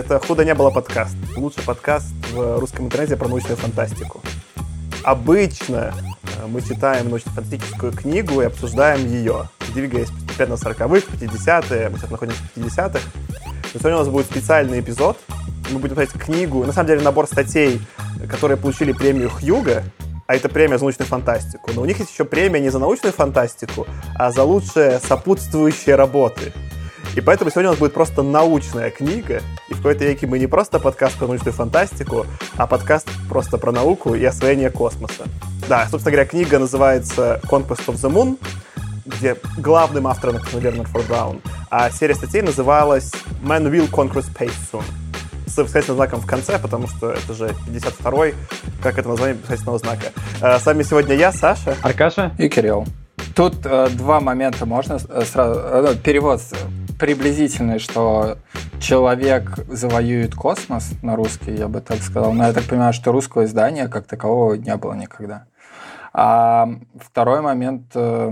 Это «Худо не было» подкаст. Лучший подкаст в русском интернете про научную фантастику. Обычно э, мы читаем научно-фантастическую книгу и обсуждаем ее, двигаясь постепенно на 40-х, 50-е, мы сейчас находимся в 50-х. Но сегодня у нас будет специальный эпизод. Мы будем смотреть книгу, на самом деле набор статей, которые получили премию Хьюга, а это премия за научную фантастику. Но у них есть еще премия не за научную фантастику, а за лучшие сопутствующие работы. И поэтому сегодня у нас будет просто научная книга. И в какой-то веке мы не просто подкаст про научную фантастику, а подкаст просто про науку и освоение космоса. Да, собственно говоря, книга называется «Conquest of the Moon», где главным автором это Лернер Форд Браун, а серия статей называлась «Man Will Conquer Space Soon» с восклицательным знаком в конце, потому что это же 52-й, как это название восклицательного знака. Э, с вами сегодня я, Саша. Аркаша. И Кирилл. Тут э, два момента можно э, сразу... Э, перевод приблизительный, что человек завоюет космос на русский, я бы так сказал. Но я так понимаю, что русского издания как такового не было никогда. А второй момент, э,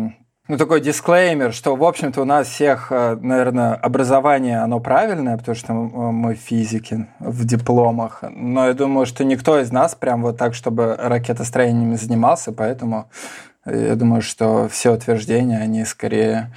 ну, такой дисклеймер, что, в общем-то, у нас всех, э, наверное, образование, оно правильное, потому что мы физики в дипломах, но я думаю, что никто из нас прям вот так, чтобы ракетостроением занимался, поэтому я думаю, что все утверждения, они скорее Э,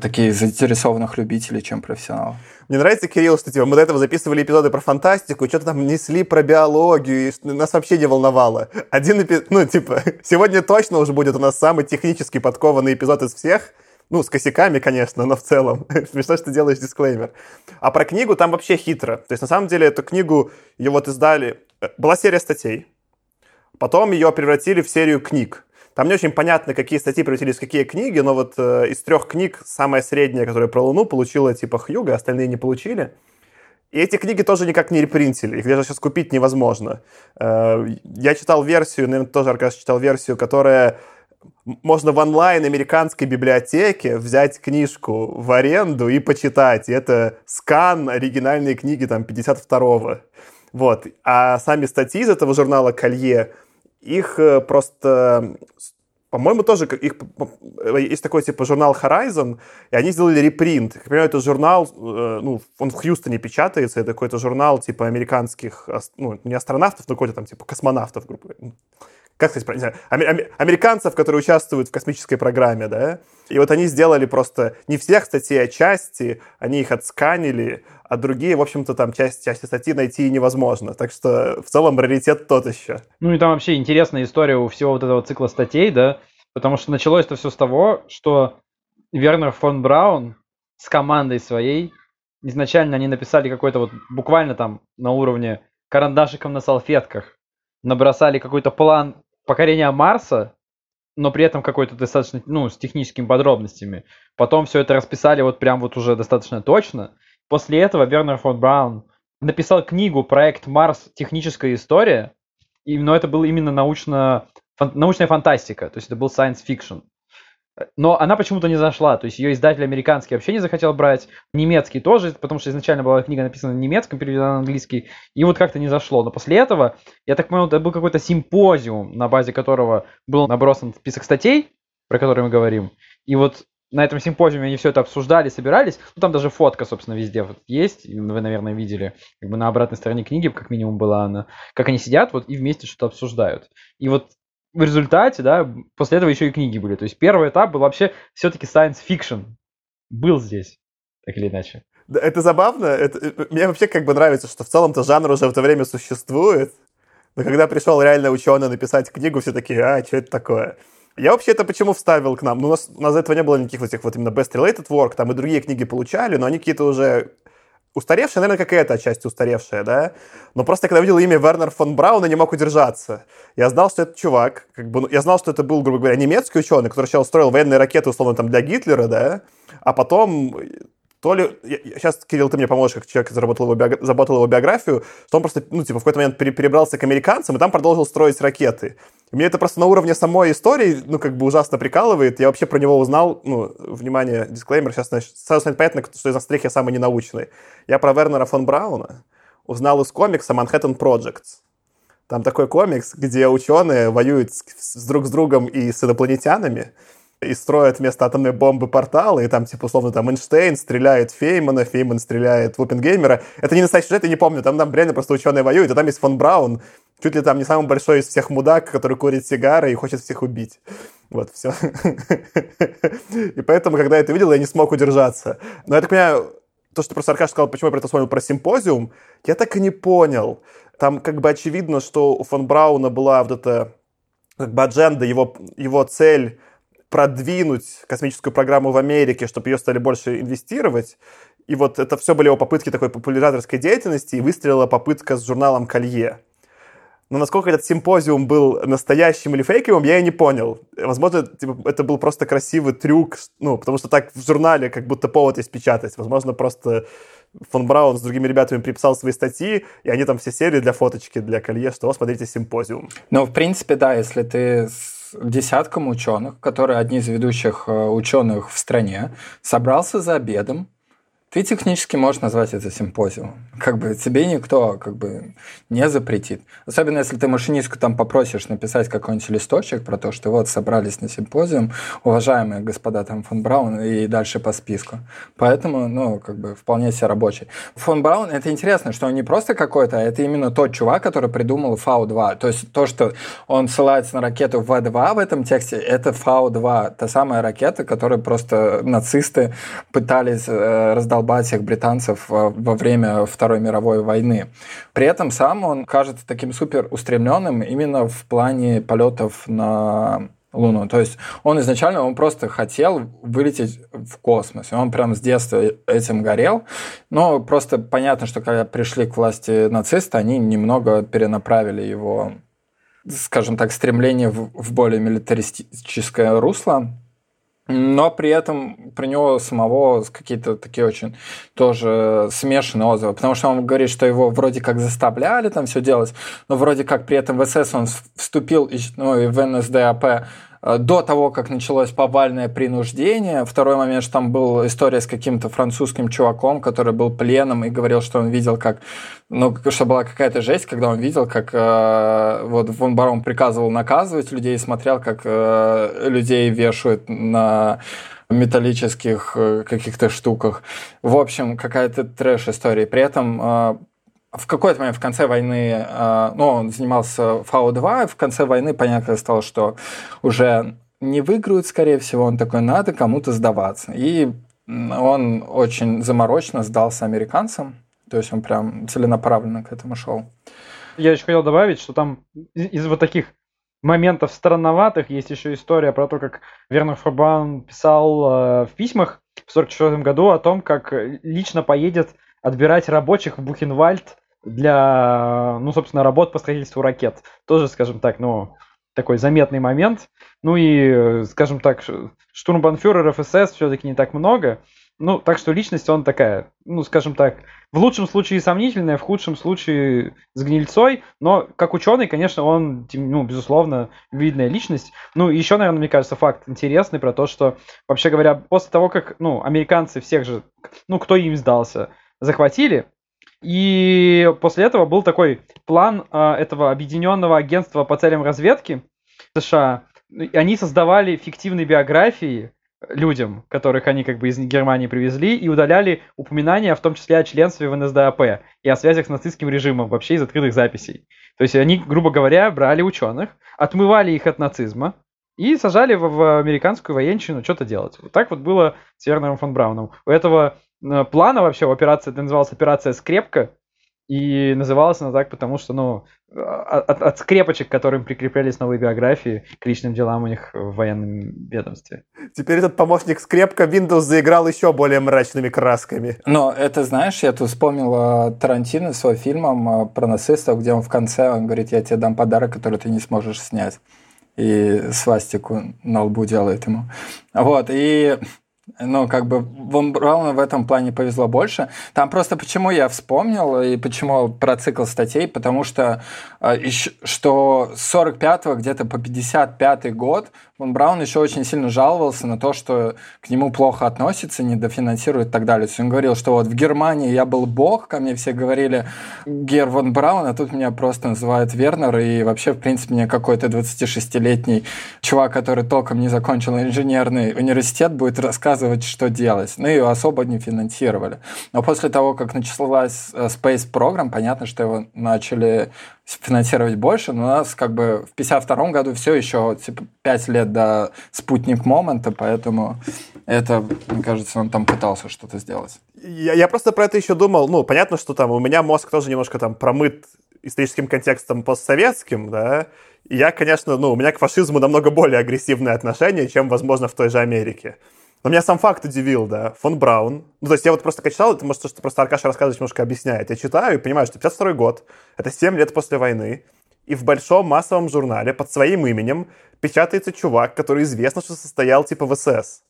такие заинтересованных любителей, чем профессионалов. Мне нравится, Кирилл, что типа, мы до этого записывали эпизоды про фантастику, что-то там несли про биологию, и нас вообще не волновало. Один эпизод, ну, типа, сегодня точно уже будет у нас самый технически подкованный эпизод из всех, ну, с косяками, конечно, но в целом. Смешно, что ты делаешь дисклеймер. А про книгу там вообще хитро. То есть, на самом деле, эту книгу, ее вот издали... Э, была серия статей, потом ее превратили в серию книг. Там не очень понятно, какие статьи превратились в какие книги, но вот э, из трех книг самая средняя, которая про Луну, получила типа Хьюга, остальные не получили. И эти книги тоже никак не репринтили, их даже сейчас купить невозможно. Э, я читал версию, наверное, тоже Аркаш читал версию, которая можно в онлайн американской библиотеке взять книжку в аренду и почитать. И это скан оригинальной книги там 52-го. Вот. А сами статьи из этого журнала «Колье» их э, просто по-моему, тоже их, есть такой типа журнал Horizon, и они сделали репринт. Как понимаю, это журнал, э, ну, он в Хьюстоне печатается, это какой-то журнал типа американских, ну, не астронавтов, но какой-то там типа космонавтов, грубо как сказать, не знаю, американцев, которые участвуют в космической программе, да, и вот они сделали просто не всех статей, а части, они их отсканили, а другие, в общем-то, там часть, части статьи найти невозможно. Так что в целом раритет тот еще. Ну и там вообще интересная история у всего вот этого цикла статей, да, потому что началось это все с того, что Вернер фон Браун с командой своей, изначально они написали какой-то вот буквально там на уровне карандашиком на салфетках, набросали какой-то план покорения Марса, но при этом какой-то достаточно, ну, с техническими подробностями. Потом все это расписали вот прям вот уже достаточно точно. После этого Вернер фон Браун написал книгу «Проект Марс. Техническая история», но это был именно научно, фан, научная фантастика, то есть это был science fiction. Но она почему-то не зашла, то есть ее издатель американский вообще не захотел брать, немецкий тоже, потому что изначально была книга написана на немецком, переведена на английский, и вот как-то не зашло. Но после этого, я так понял, это был какой-то симпозиум, на базе которого был набросан список статей, про которые мы говорим, и вот на этом симпозиуме они все это обсуждали, собирались. Ну, там даже фотка, собственно, везде вот есть. Вы, наверное, видели. Как бы на обратной стороне книги, как минимум, была она. Как они сидят вот и вместе что-то обсуждают. И вот в результате, да, после этого еще и книги были. То есть первый этап был вообще все-таки science fiction. Был здесь, так или иначе. Да, это забавно. Это, э, мне вообще как бы нравится, что в целом-то жанр уже в это время существует. Но когда пришел реально ученый написать книгу, все такие, а, что это такое? Я вообще это почему вставил к нам? Ну, у нас, у нас до этого не было никаких вот этих вот именно best related work, там и другие книги получали, но они какие-то уже устаревшая, наверное, как и эта часть устаревшая, да. Но просто когда видел имя Вернер фон Браун, я не мог удержаться. Я знал, что это чувак, как бы, ну, я знал, что это был, грубо говоря, немецкий ученый, который сначала строил военные ракеты, условно, там, для Гитлера, да, а потом то ли... Я, сейчас, Кирилл, ты мне поможешь, как человек, заработал его, биог... заботал его биографию, что он просто, ну, типа, в какой-то момент перебрался к американцам и там продолжил строить ракеты. И мне это просто на уровне самой истории, ну, как бы ужасно прикалывает. Я вообще про него узнал, ну, внимание, дисклеймер, сейчас сразу станет понятно, что из нас трех я самый ненаучный. Я про Вернера фон Брауна узнал из комикса Manhattan Projects. Там такой комикс, где ученые воюют с, с друг с другом и с инопланетянами. И строят вместо атомной бомбы порталы, и там, типа, условно, там Эйнштейн стреляет Феймана, Фейман стреляет Оппенгеймера. Это не настоящий сюжет, я не помню, там, там реально просто ученые воюют, и там есть фон Браун, чуть ли там не самый большой из всех мудак, который курит сигары и хочет всех убить. Вот, все. И поэтому, когда я это видел, я не смог удержаться. Но я так понимаю, то, что просто Аркаш сказал, почему я про это вспомнил про симпозиум, я так и не понял. Там как бы очевидно, что у фон Брауна была вот эта как бы адженда, его, его цель продвинуть космическую программу в Америке, чтобы ее стали больше инвестировать. И вот это все были его попытки такой популяризаторской деятельности, и выстрелила попытка с журналом «Колье». Но насколько этот симпозиум был настоящим или фейковым, я и не понял. Возможно, типа, это был просто красивый трюк, ну, потому что так в журнале как будто повод есть печатать. Возможно, просто фон Браун с другими ребятами приписал свои статьи, и они там все сели для фоточки, для колье, что, смотрите, симпозиум. Ну, в принципе, да, если ты с десятком ученых, которые одни из ведущих э, ученых в стране, собрался за обедом, ты технически можешь назвать это симпозиумом. Как бы тебе никто как бы не запретит. Особенно если ты машинистку там попросишь написать какой-нибудь листочек про то, что вот собрались на симпозиум, уважаемые господа там фон Браун и дальше по списку. Поэтому, ну, как бы вполне себе рабочий. Фон Браун, это интересно, что он не просто какой-то, а это именно тот чувак, который придумал Фау-2. То есть то, что он ссылается на ракету В-2 в этом тексте, это Фау-2, та самая ракета, которую просто нацисты пытались э, раздолбать всех британцев во время Второй мировой войны. При этом сам он кажется таким супер устремленным именно в плане полетов на Луну. То есть он изначально он просто хотел вылететь в космос. Он прям с детства этим горел. Но просто понятно, что когда пришли к власти нацисты, они немного перенаправили его скажем так, стремление в, в более милитаристическое русло но при этом про него самого какие-то такие очень тоже смешанные отзывы, потому что он говорит, что его вроде как заставляли там все делать, но вроде как при этом в СС он вступил ну, и в НСДАП до того, как началось повальное принуждение. Второй момент, что там была история с каким-то французским чуваком, который был пленом и говорил, что он видел, как, ну, что была какая-то жесть, когда он видел, как э, вот фон Барон приказывал наказывать людей и смотрел, как э, людей вешают на металлических э, каких-то штуках. В общем, какая-то трэш-история. При этом э, в какой-то момент в конце войны, э, ну, он занимался Фау-2, в конце войны понятно стало, что уже не выиграют, скорее всего, он такой, надо кому-то сдаваться. И он очень заморочно сдался американцам, то есть он прям целенаправленно к этому шел. Я еще хотел добавить, что там из вот таких моментов странноватых есть еще история про то, как Вернер Форбан писал э, в письмах в 1944 году о том, как лично поедет отбирать рабочих в Бухенвальд для, ну, собственно, работ по строительству ракет. Тоже, скажем так, ну, такой заметный момент. Ну и, скажем так, штурмбанфюреров СС все-таки не так много. Ну, так что личность он такая, ну, скажем так, в лучшем случае сомнительная, в худшем случае с гнильцой, но как ученый, конечно, он, ну, безусловно, видная личность. Ну, еще, наверное, мне кажется, факт интересный про то, что, вообще говоря, после того, как, ну, американцы всех же, ну, кто им сдался, захватили, и после этого был такой план э, этого объединенного агентства по целям разведки США. Они создавали фиктивные биографии людям, которых они как бы из Германии привезли, и удаляли упоминания, в том числе о членстве в НСДАП и о связях с нацистским режимом вообще из открытых записей. То есть они, грубо говоря, брали ученых, отмывали их от нацизма и сажали в, в американскую военщину что-то делать. Вот так вот было с Вернером фон Брауном. У этого плана вообще операция, это называлась операция «Скрепка», и называлась она так, потому что, ну, от, от скрепочек, которым прикреплялись новые биографии, к личным делам у них в военном ведомстве. Теперь этот помощник скрепка Windows заиграл еще более мрачными красками. Но это, знаешь, я тут вспомнил э, Тарантино с его фильмом э, про нацистов, где он в конце, он говорит, я тебе дам подарок, который ты не сможешь снять. И свастику на лбу делает ему. Вот, и ну, как бы Вон Брауну в этом плане повезло больше. Там просто почему я вспомнил и почему про цикл статей, потому что, э, что с 45 где-то по 55 год Фон Браун еще очень сильно жаловался на то, что к нему плохо относятся, недофинансируют и так далее. Он говорил, что вот в Германии я был бог, ко мне все говорили Гер Вон Браун, а тут меня просто называют Вернер, и вообще, в принципе, мне какой-то 26-летний чувак, который толком не закончил инженерный университет, будет рассказывать, что делать. Ну и особо не финансировали. Но после того, как началась э, Space Program, понятно, что его начали финансировать больше, но у нас как бы в 52 году все еще типа 5 лет до спутник момента, поэтому это, мне кажется, он там пытался что-то сделать. Я, я просто про это еще думал, ну, понятно, что там у меня мозг тоже немножко там промыт историческим контекстом постсоветским, да, и я, конечно, ну, у меня к фашизму намного более агрессивное отношение, чем, возможно, в той же Америке. Но меня сам факт удивил, да, фон Браун. Ну, то есть я вот просто читал, это, может, что просто Аркаша рассказывает, немножко объясняет. Я читаю и понимаю, что 52 год, это 7 лет после войны, и в большом массовом журнале под своим именем печатается чувак, который известно, что состоял типа в СС.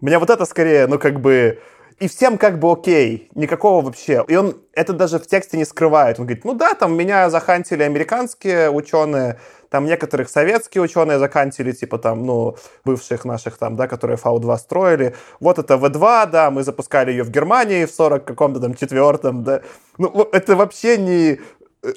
Меня вот это скорее, ну, как бы... И всем как бы окей, никакого вообще. И он это даже в тексте не скрывает. Он говорит, ну да, там меня захантили американские ученые, там некоторых советские ученые заканчивали, типа там, ну, бывших наших там, да, которые Фау-2 строили. Вот это В2, да, мы запускали ее в Германии в 40 каком-то там четвертом, да. Ну, это вообще не... Э,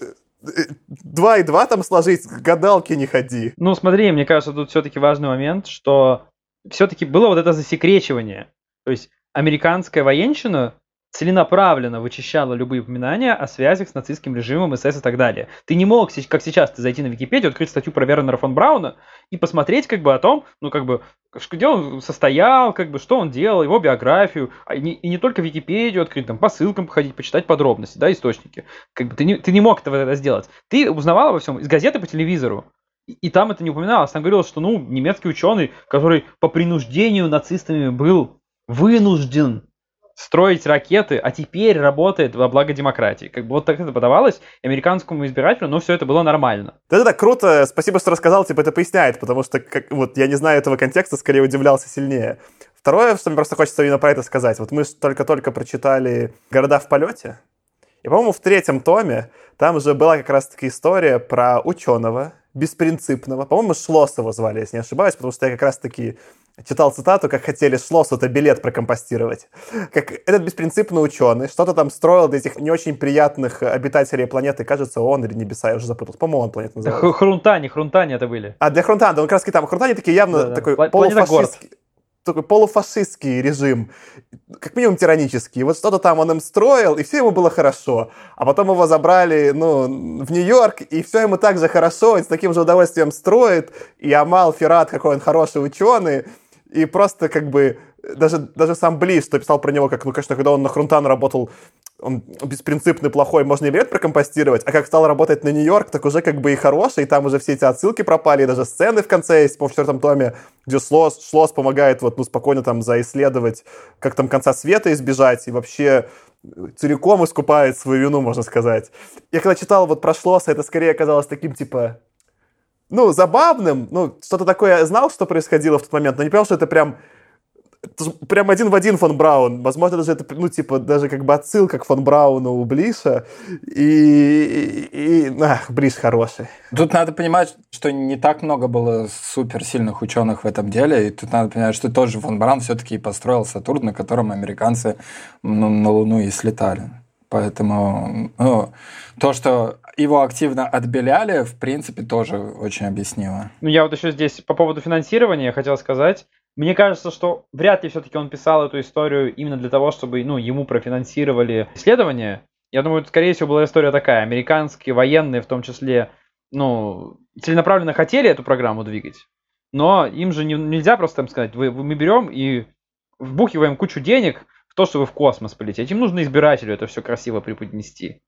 э, два и два там сложить, гадалки не ходи. Ну, смотри, мне кажется, тут все-таки важный момент, что все-таки было вот это засекречивание. То есть американская военщина целенаправленно вычищала любые упоминания о связях с нацистским режимом, СС и так далее. Ты не мог, как сейчас, ты зайти на Википедию, открыть статью про Вернера фон Брауна и посмотреть как бы о том, ну как бы, где он состоял, как бы, что он делал, его биографию, а и не, и не только Википедию открыть, там, по ссылкам походить, почитать подробности, да, источники. Как бы ты не, ты не мог этого это сделать. Ты узнавал обо всем из газеты по телевизору, и там это не упоминалось. Там говорилось, что, ну, немецкий ученый, который по принуждению нацистами был вынужден строить ракеты, а теперь работает во благо демократии. Как бы вот так это подавалось американскому избирателю, но все это было нормально. Да-да-да, круто, спасибо, что рассказал, типа это поясняет, потому что как, вот я не знаю этого контекста, скорее удивлялся сильнее. Второе, что мне просто хочется именно про это сказать. Вот мы только-только прочитали «Города в полете», и, по-моему, в третьем томе там уже была как раз-таки история про ученого, беспринципного. По-моему, Шлосова звали, если не ошибаюсь, потому что я как раз-таки читал цитату, как хотели Шлоссу-то билет прокомпостировать. Как этот беспринципный ученый что-то там строил для этих не очень приятных обитателей планеты, кажется, он или небеса, я уже запутался. По-моему, он планета называется. Хрунтани, Хрунтани это были. А, для Хрунтани, да, он как раз там, Хрунтани такие явно да, да. такой полуфашистский такой полуфашистский режим, как минимум тиранический. Вот что-то там он им строил, и все ему было хорошо. А потом его забрали, ну, в Нью-Йорк, и все ему так же хорошо, и с таким же удовольствием строит. И Амал Ферат, какой он хороший ученый. И просто как бы даже, даже сам Близ, что писал про него, как, ну, конечно, когда он на Хрунтан работал, он беспринципный, плохой, можно и билет прокомпостировать, а как стал работать на Нью-Йорк, так уже как бы и хороший, и там уже все эти отсылки пропали, и даже сцены в конце есть, по в четвертом томе, где Шлос, Шлос помогает вот, ну, спокойно там заисследовать, как там конца света избежать, и вообще целиком искупает свою вину, можно сказать. Я когда читал вот про Шлоса, это скорее оказалось таким, типа, ну, забавным, ну, что-то такое я знал, что происходило в тот момент, но не понял, что это прям прям один в один фон Браун. Возможно, даже это, ну, типа, даже как бы отсылка к фон Брауну у Блиша. И, и, и ах, Блиш хороший. Тут надо понимать, что не так много было супер сильных ученых в этом деле. И тут надо понимать, что тот же фон Браун все-таки построил Сатурн, на котором американцы ну, на Луну и слетали. Поэтому ну, то, что его активно отбеляли, в принципе, тоже очень объяснимо. Ну, я вот еще здесь по поводу финансирования хотел сказать. Мне кажется, что вряд ли все-таки он писал эту историю именно для того, чтобы ну, ему профинансировали исследования. Я думаю, скорее всего, была история такая. Американские военные, в том числе, ну, целенаправленно хотели эту программу двигать, но им же не, нельзя просто там сказать, вы, мы берем и вбухиваем кучу денег в то, чтобы в космос полететь. Им нужно избирателю это все красиво преподнести,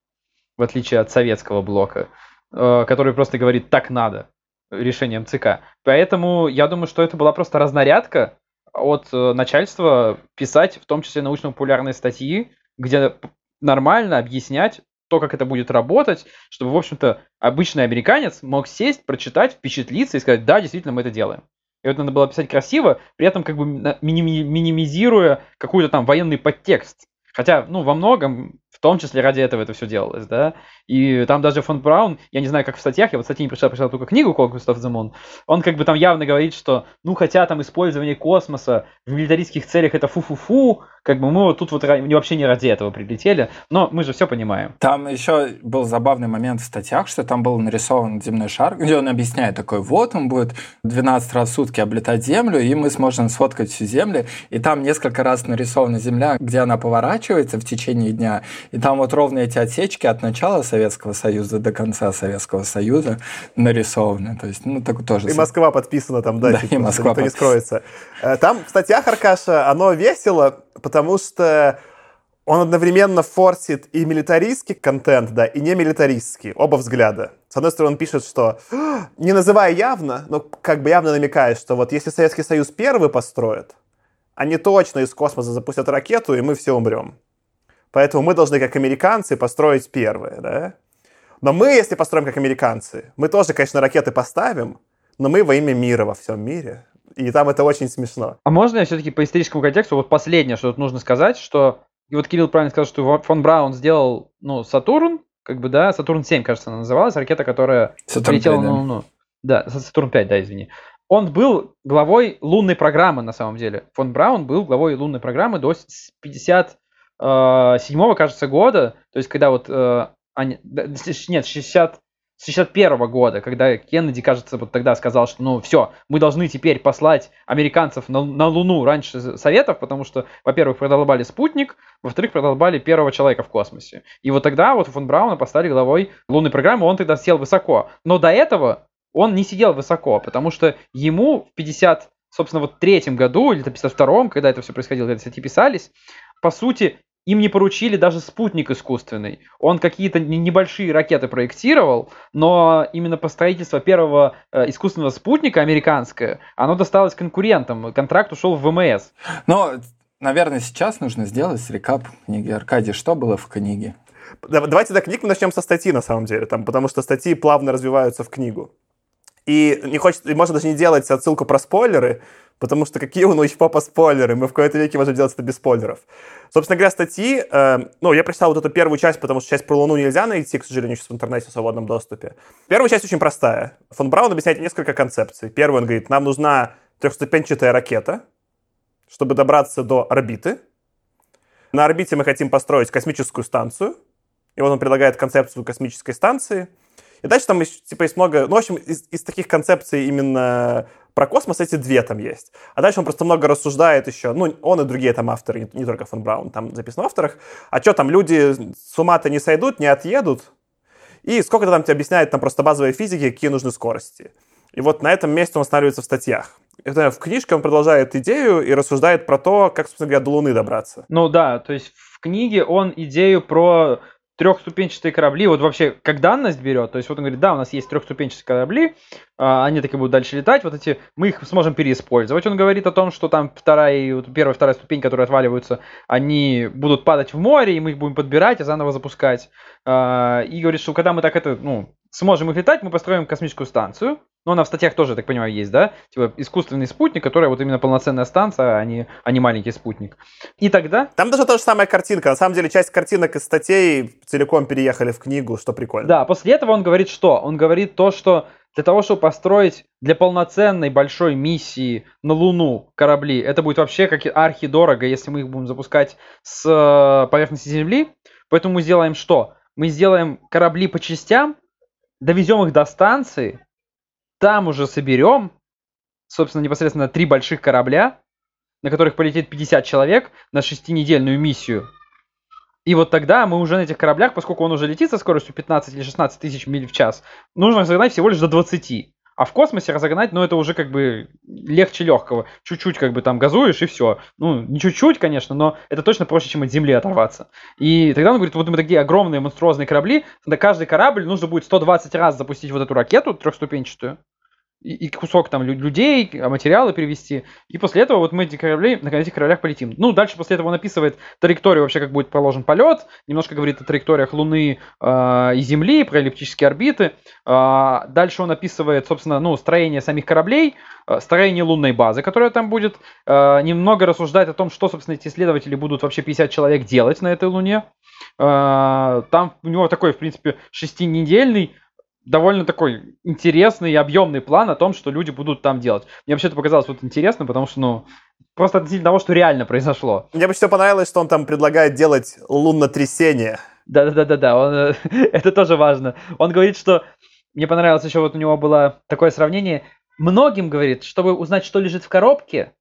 в отличие от советского блока, э, который просто говорит «так надо» решением ЦК. Поэтому я думаю, что это была просто разнарядка от э, начальства писать, в том числе научно-популярные статьи, где нормально объяснять то, как это будет работать, чтобы, в общем-то, обычный американец мог сесть, прочитать, впечатлиться и сказать, да, действительно, мы это делаем. И вот надо было писать красиво, при этом как бы минимизируя какой-то там военный подтекст. Хотя, ну, во многом том числе ради этого это все делалось, да. И там даже фон Браун, я не знаю, как в статьях, я вот статьи не прочитал, прочитал только книгу the Moon, он как бы там явно говорит, что, ну, хотя там использование космоса в милитаристских целях это фу-фу-фу, как бы мы вот тут вот вообще не ради этого прилетели, но мы же все понимаем. Там еще был забавный момент в статьях, что там был нарисован земной шар, где он объясняет такой, вот он будет 12 раз в сутки облетать Землю, и мы сможем сфоткать всю Землю, и там несколько раз нарисована Земля, где она поворачивается в течение дня, и там вот ровно эти отсечки от начала Советского Союза до конца Советского Союза нарисованы, то есть, ну, так тоже... И Москва подписана там, да, да типа, и Москва никто не скроется. Э, там в статьях Аркаша оно весело, потому что он одновременно форсит и милитаристский контент, да, и не милитаристский, оба взгляда. С одной стороны, он пишет, что, не называя явно, но как бы явно намекает, что вот если Советский Союз первый построит, они точно из космоса запустят ракету, и мы все умрем. Поэтому мы должны, как американцы, построить первые, да? Но мы, если построим как американцы, мы тоже, конечно, ракеты поставим, но мы во имя мира во всем мире. И там это очень смешно. А можно я все-таки по историческому контексту, вот последнее, что тут нужно сказать, что и вот Кирилл правильно сказал, что фон Браун сделал, ну, Сатурн, как бы, да, Сатурн 7, кажется, она называлась, ракета, которая Сатурн полетела 5, на Луну. Да. да, Сатурн 5, да, извини. Он был главой лунной программы, на самом деле. Фон Браун был главой лунной программы до 57 э, кажется, года, то есть когда вот, э, они, нет, 60, с 61 года, когда Кеннеди, кажется, вот тогда сказал, что ну все, мы должны теперь послать американцев на, на Луну раньше Советов, потому что, во-первых, продолбали спутник, во-вторых, продолбали первого человека в космосе. И вот тогда вот фон Брауна поставили главой лунной программы, он тогда сел высоко. Но до этого он не сидел высоко, потому что ему в 50 собственно, вот третьем году, или в 52-м, когда это все происходило, когда статьи писались, по сути, им не поручили даже спутник искусственный. Он какие-то небольшие ракеты проектировал, но именно по строительству первого э, искусственного спутника американское, оно досталось конкурентам. Контракт ушел в ВМС. Но, наверное, сейчас нужно сделать рекап книги. Аркадий, что было в книге? Давайте до книг мы начнем со статьи, на самом деле, там, потому что статьи плавно развиваются в книгу. И не хочется, можно даже не делать отсылку про спойлеры, потому что какие у научпопа спойлеры, мы в какой-то веке можем делать это без спойлеров. Собственно говоря, статьи, э, ну, я прочитал вот эту первую часть, потому что часть про Луну нельзя найти, к сожалению, сейчас в интернете в свободном доступе. Первая часть очень простая. Фон Браун объясняет несколько концепций. Первый, он говорит, нам нужна трехступенчатая ракета, чтобы добраться до орбиты. На орбите мы хотим построить космическую станцию. И вот он предлагает концепцию космической станции – и дальше там типа есть много... Ну, в общем, из, из таких концепций именно про космос эти две там есть. А дальше он просто много рассуждает еще, ну, он и другие там авторы, не, только фон Браун, там записано в авторах, а что там, люди с ума-то не сойдут, не отъедут, и сколько-то там тебе объясняет там просто базовые физики, какие нужны скорости. И вот на этом месте он останавливается в статьях. Это в книжке он продолжает идею и рассуждает про то, как, собственно говоря, до Луны добраться. Ну да, то есть в книге он идею про трехступенчатые корабли, вот вообще как данность берет, то есть вот он говорит, да, у нас есть трехступенчатые корабли, а, они так и будут дальше летать, вот эти, мы их сможем переиспользовать. Он говорит о том, что там вторая, вот первая, вторая ступень, которые отваливаются, они будут падать в море, и мы их будем подбирать и заново запускать. А, и говорит, что когда мы так это, ну, сможем их летать, мы построим космическую станцию, ну, она в статьях тоже, так понимаю, есть, да? Типа искусственный спутник, который вот именно полноценная станция, а не, а не маленький спутник. И тогда... Там даже та же самая картинка. На самом деле, часть картинок из статей целиком переехали в книгу, что прикольно. Да, после этого он говорит что? Он говорит то, что для того, чтобы построить для полноценной большой миссии на Луну корабли, это будет вообще как архидорого, если мы их будем запускать с э, поверхности Земли. Поэтому мы сделаем что? Мы сделаем корабли по частям, довезем их до станции, там уже соберем, собственно, непосредственно три больших корабля, на которых полетит 50 человек на шестинедельную миссию. И вот тогда мы уже на этих кораблях, поскольку он уже летит со скоростью 15 или 16 тысяч миль в час, нужно разогнать всего лишь до 20. А в космосе разогнать, ну, это уже как бы легче легкого. Чуть-чуть как бы там газуешь и все. Ну, не чуть-чуть, конечно, но это точно проще, чем от Земли оторваться. И тогда он говорит, вот мы такие огромные монструозные корабли, на каждый корабль нужно будет 120 раз запустить вот эту ракету трехступенчатую, и, кусок там людей, а, материалы привести. И после этого вот мы эти корабли, на этих кораблях полетим. Ну, дальше после этого он описывает траекторию вообще, как будет положен полет. Немножко говорит о траекториях Луны э, и Земли, про эллиптические орбиты. Э, дальше он описывает, собственно, ну, строение самих кораблей, э, строение лунной базы, которая там будет. Э, немного рассуждает о том, что, собственно, эти исследователи будут вообще 50 человек делать на этой Луне. Э, там у него такой, в принципе, шестинедельный довольно такой интересный и объемный план о том, что люди будут там делать. Мне вообще это показалось вот интересно, потому что, ну, просто относительно того, что реально произошло. Мне больше всего понравилось, что он там предлагает делать лунотрясение. Да-да-да-да-да, это тоже важно. Он говорит, что мне понравилось еще вот у него было такое сравнение. Многим говорит, чтобы узнать, что лежит в коробке,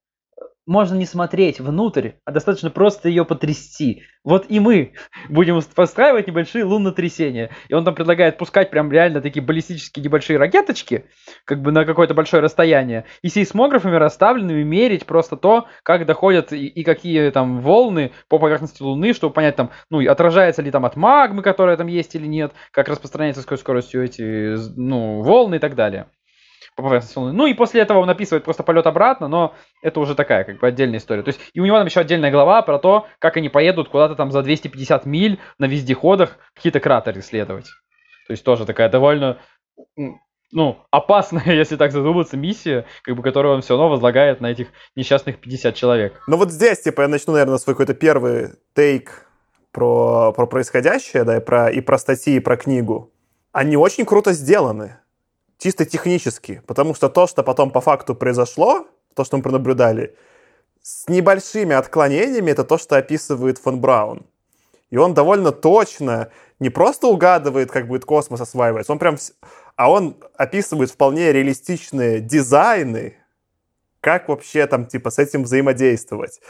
можно не смотреть внутрь, а достаточно просто ее потрясти. Вот и мы будем постраивать небольшие лунотрясения. И он там предлагает пускать прям реально такие баллистические небольшие ракеточки, как бы на какое-то большое расстояние, и сейсмографами расставленными мерить просто то, как доходят и, и какие там волны по поверхности Луны, чтобы понять там, ну, отражается ли там от магмы, которая там есть или нет, как распространяются с какой скоростью эти, ну, волны и так далее по поверхности. Ну и после этого он описывает просто полет обратно, но это уже такая как бы отдельная история. То есть и у него там еще отдельная глава про то, как они поедут куда-то там за 250 миль на вездеходах какие-то кратеры исследовать. То есть тоже такая довольно ну, опасная, если так задуматься, миссия, как бы, которую он все равно возлагает на этих несчастных 50 человек. Ну вот здесь, типа, я начну, наверное, свой какой-то первый тейк про, про происходящее, да, и про, и про статьи, и про книгу. Они очень круто сделаны чисто технически, потому что то, что потом по факту произошло, то, что мы пронаблюдали, с небольшими отклонениями, это то, что описывает фон Браун. И он довольно точно не просто угадывает, как будет космос осваиваться, он прям... А он описывает вполне реалистичные дизайны, как вообще там, типа, с этим взаимодействовать.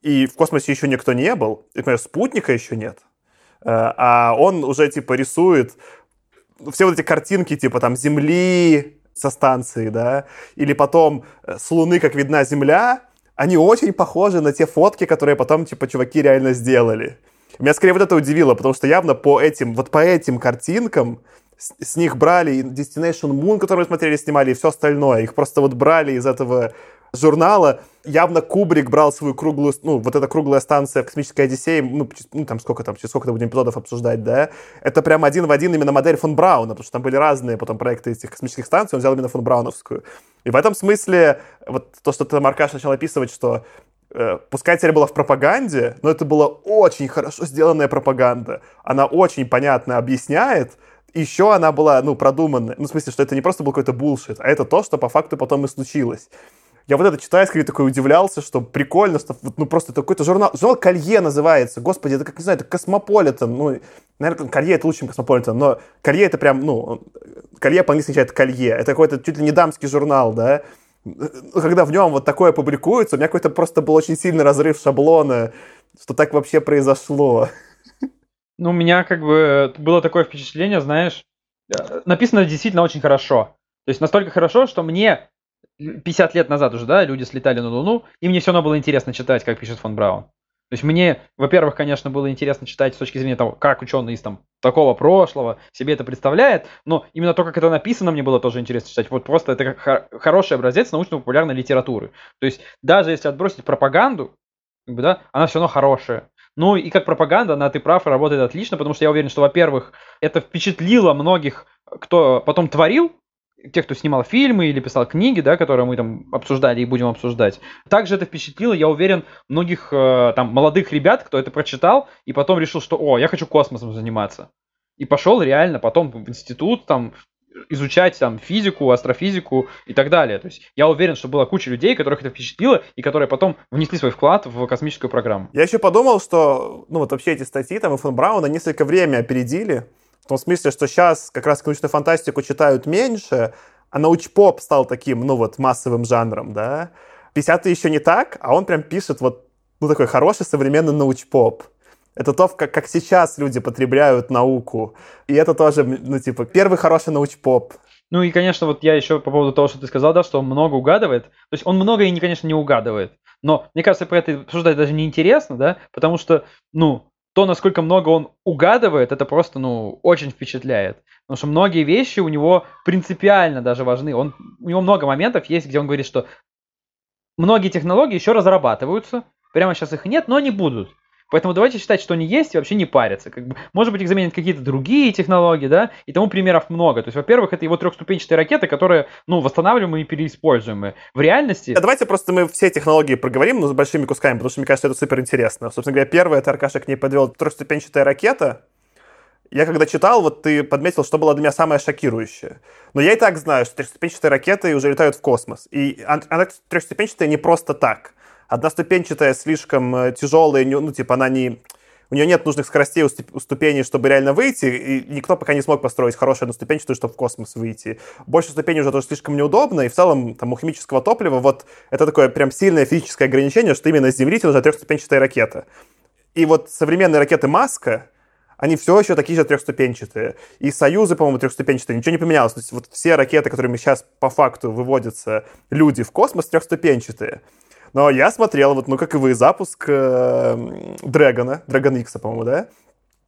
И в космосе еще никто не был, например, спутника еще нет. Э, а он уже, типа, рисует все вот эти картинки, типа там Земли со станции, да, или потом э, с Луны, как видна Земля, они очень похожи на те фотки, которые потом, типа, чуваки реально сделали. Меня скорее вот это удивило, потому что явно по этим, вот по этим картинкам с, с них брали Destination Moon, который мы смотрели, снимали, и все остальное. Их просто вот брали из этого журнала. Явно Кубрик брал свою круглую, ну, вот эта круглая станция в космической Одиссее, ну, ну там сколько там, через сколько-то будем эпизодов обсуждать, да, это прям один в один именно модель фон Брауна, потому что там были разные потом проекты этих космических станций, он взял именно фон Брауновскую. И в этом смысле, вот то, что ты, Маркаш, начал описывать, что э, пускай теперь была в пропаганде, но это была очень хорошо сделанная пропаганда. Она очень понятно объясняет, еще она была, ну, продуманная. Ну, в смысле, что это не просто был какой-то bullshit, а это то, что по факту потом и случилось я вот это читаю, скорее такой удивлялся, что прикольно, что ну просто какой-то журнал, журнал Колье называется, господи, это как, не знаю, это Космополитен, ну, наверное, Колье это лучше, чем Космополитен, но Колье это прям, ну, Колье по-английски означает Колье, это какой-то чуть ли не дамский журнал, да, когда в нем вот такое публикуется, у меня какой-то просто был очень сильный разрыв шаблона, что так вообще произошло. Ну, у меня как бы было такое впечатление, знаешь, э, написано действительно очень хорошо. То есть настолько хорошо, что мне 50 лет назад уже, да, люди слетали на Луну, и мне все равно было интересно читать, как пишет фон Браун. То есть мне, во-первых, конечно, было интересно читать с точки зрения того, как ученый из там такого прошлого себе это представляет, но именно то, как это написано, мне было тоже интересно читать. Вот просто это как хороший образец научно-популярной литературы. То есть даже если отбросить пропаганду, как бы, да, она все равно хорошая. Ну и как пропаганда, она, ты прав, работает отлично, потому что я уверен, что, во-первых, это впечатлило многих, кто потом творил тех, кто снимал фильмы или писал книги, да, которые мы там обсуждали и будем обсуждать. Также это впечатлило, я уверен, многих э, там молодых ребят, кто это прочитал и потом решил, что, о, я хочу космосом заниматься. И пошел реально потом в институт там изучать там физику, астрофизику и так далее. То есть я уверен, что была куча людей, которых это впечатлило и которые потом внесли свой вклад в космическую программу. Я еще подумал, что ну вот вообще эти статьи там и фон Брауна несколько время опередили в том смысле, что сейчас как раз научную фантастику читают меньше, а научпоп стал таким, ну вот, массовым жанром, да. 50 еще не так, а он прям пишет вот, ну, такой хороший современный научпоп. Это то, как, как сейчас люди потребляют науку. И это тоже, ну, типа, первый хороший научпоп. Ну и, конечно, вот я еще по поводу того, что ты сказал, да, что он много угадывает. То есть он много и, конечно, не угадывает. Но, мне кажется, про это обсуждать даже неинтересно, да, потому что, ну, то, насколько много он угадывает, это просто, ну, очень впечатляет. Потому что многие вещи у него принципиально даже важны. Он, у него много моментов есть, где он говорит, что многие технологии еще разрабатываются, прямо сейчас их нет, но они будут. Поэтому давайте считать, что они есть и вообще не парятся. Как бы, может быть, их заменят какие-то другие технологии, да, и тому примеров много. То есть, во-первых, это его трехступенчатые ракеты, которые, ну, восстанавливаемые и переиспользуемые. В реальности... А давайте просто мы все технологии проговорим, но с большими кусками, потому что, мне кажется, это супер интересно. Собственно говоря, первое, это Аркаша к ней подвел трехступенчатая ракета, я когда читал, вот ты подметил, что было для меня самое шокирующее. Но я и так знаю, что трехступенчатые ракеты уже летают в космос. И она трехступенчатая не просто так. Одноступенчатая слишком э, тяжелая, ну, типа, она не... У нее нет нужных скоростей у ступеней, чтобы реально выйти, и никто пока не смог построить хорошую одноступенчатую, чтобы в космос выйти. Больше ступеней уже тоже слишком неудобно, и в целом там у химического топлива вот это такое прям сильное физическое ограничение, что именно с Земли тебе нужна трехступенчатая ракета. И вот современные ракеты Маска, они все еще такие же трехступенчатые. И союзы, по-моему, трехступенчатые, ничего не поменялось. То есть вот все ракеты, которыми сейчас по факту выводятся люди в космос, трехступенчатые. Но я смотрел, вот, ну, как и вы, запуск э, Дрэгона, Дрэгон Икса, по-моему, да?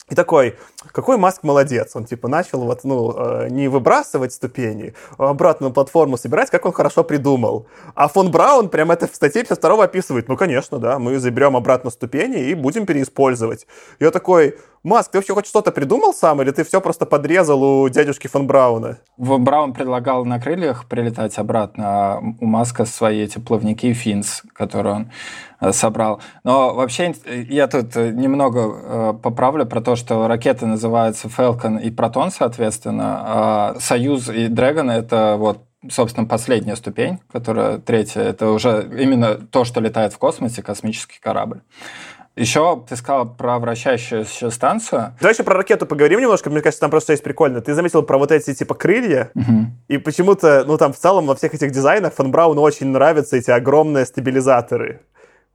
И такой, какой Маск молодец. Он типа начал вот, ну, э, не выбрасывать ступени, а обратно платформу собирать, как он хорошо придумал. А фон Браун прям это в статье 52 описывает. Ну, конечно, да, мы заберем обратно ступени и будем переиспользовать. Я такой, Маск, ты вообще хоть что-то придумал сам, или ты все просто подрезал у дядюшки фон Брауна? Фон Браун предлагал на крыльях прилетать обратно, а у Маска свои эти плавники Финс, которые он э, собрал. Но вообще я тут немного э, поправлю про то, что ракеты называются Falcon и Протон, соответственно, а Союз и Dragon — это вот собственно, последняя ступень, которая третья, это уже именно то, что летает в космосе, космический корабль. Еще ты сказал про вращающуюся станцию. Давай еще про ракету поговорим немножко. Мне кажется, там просто есть прикольно. Ты заметил про вот эти типа крылья. Угу. И почему-то, ну там в целом во всех этих дизайнах Фон Брауну очень нравятся эти огромные стабилизаторы.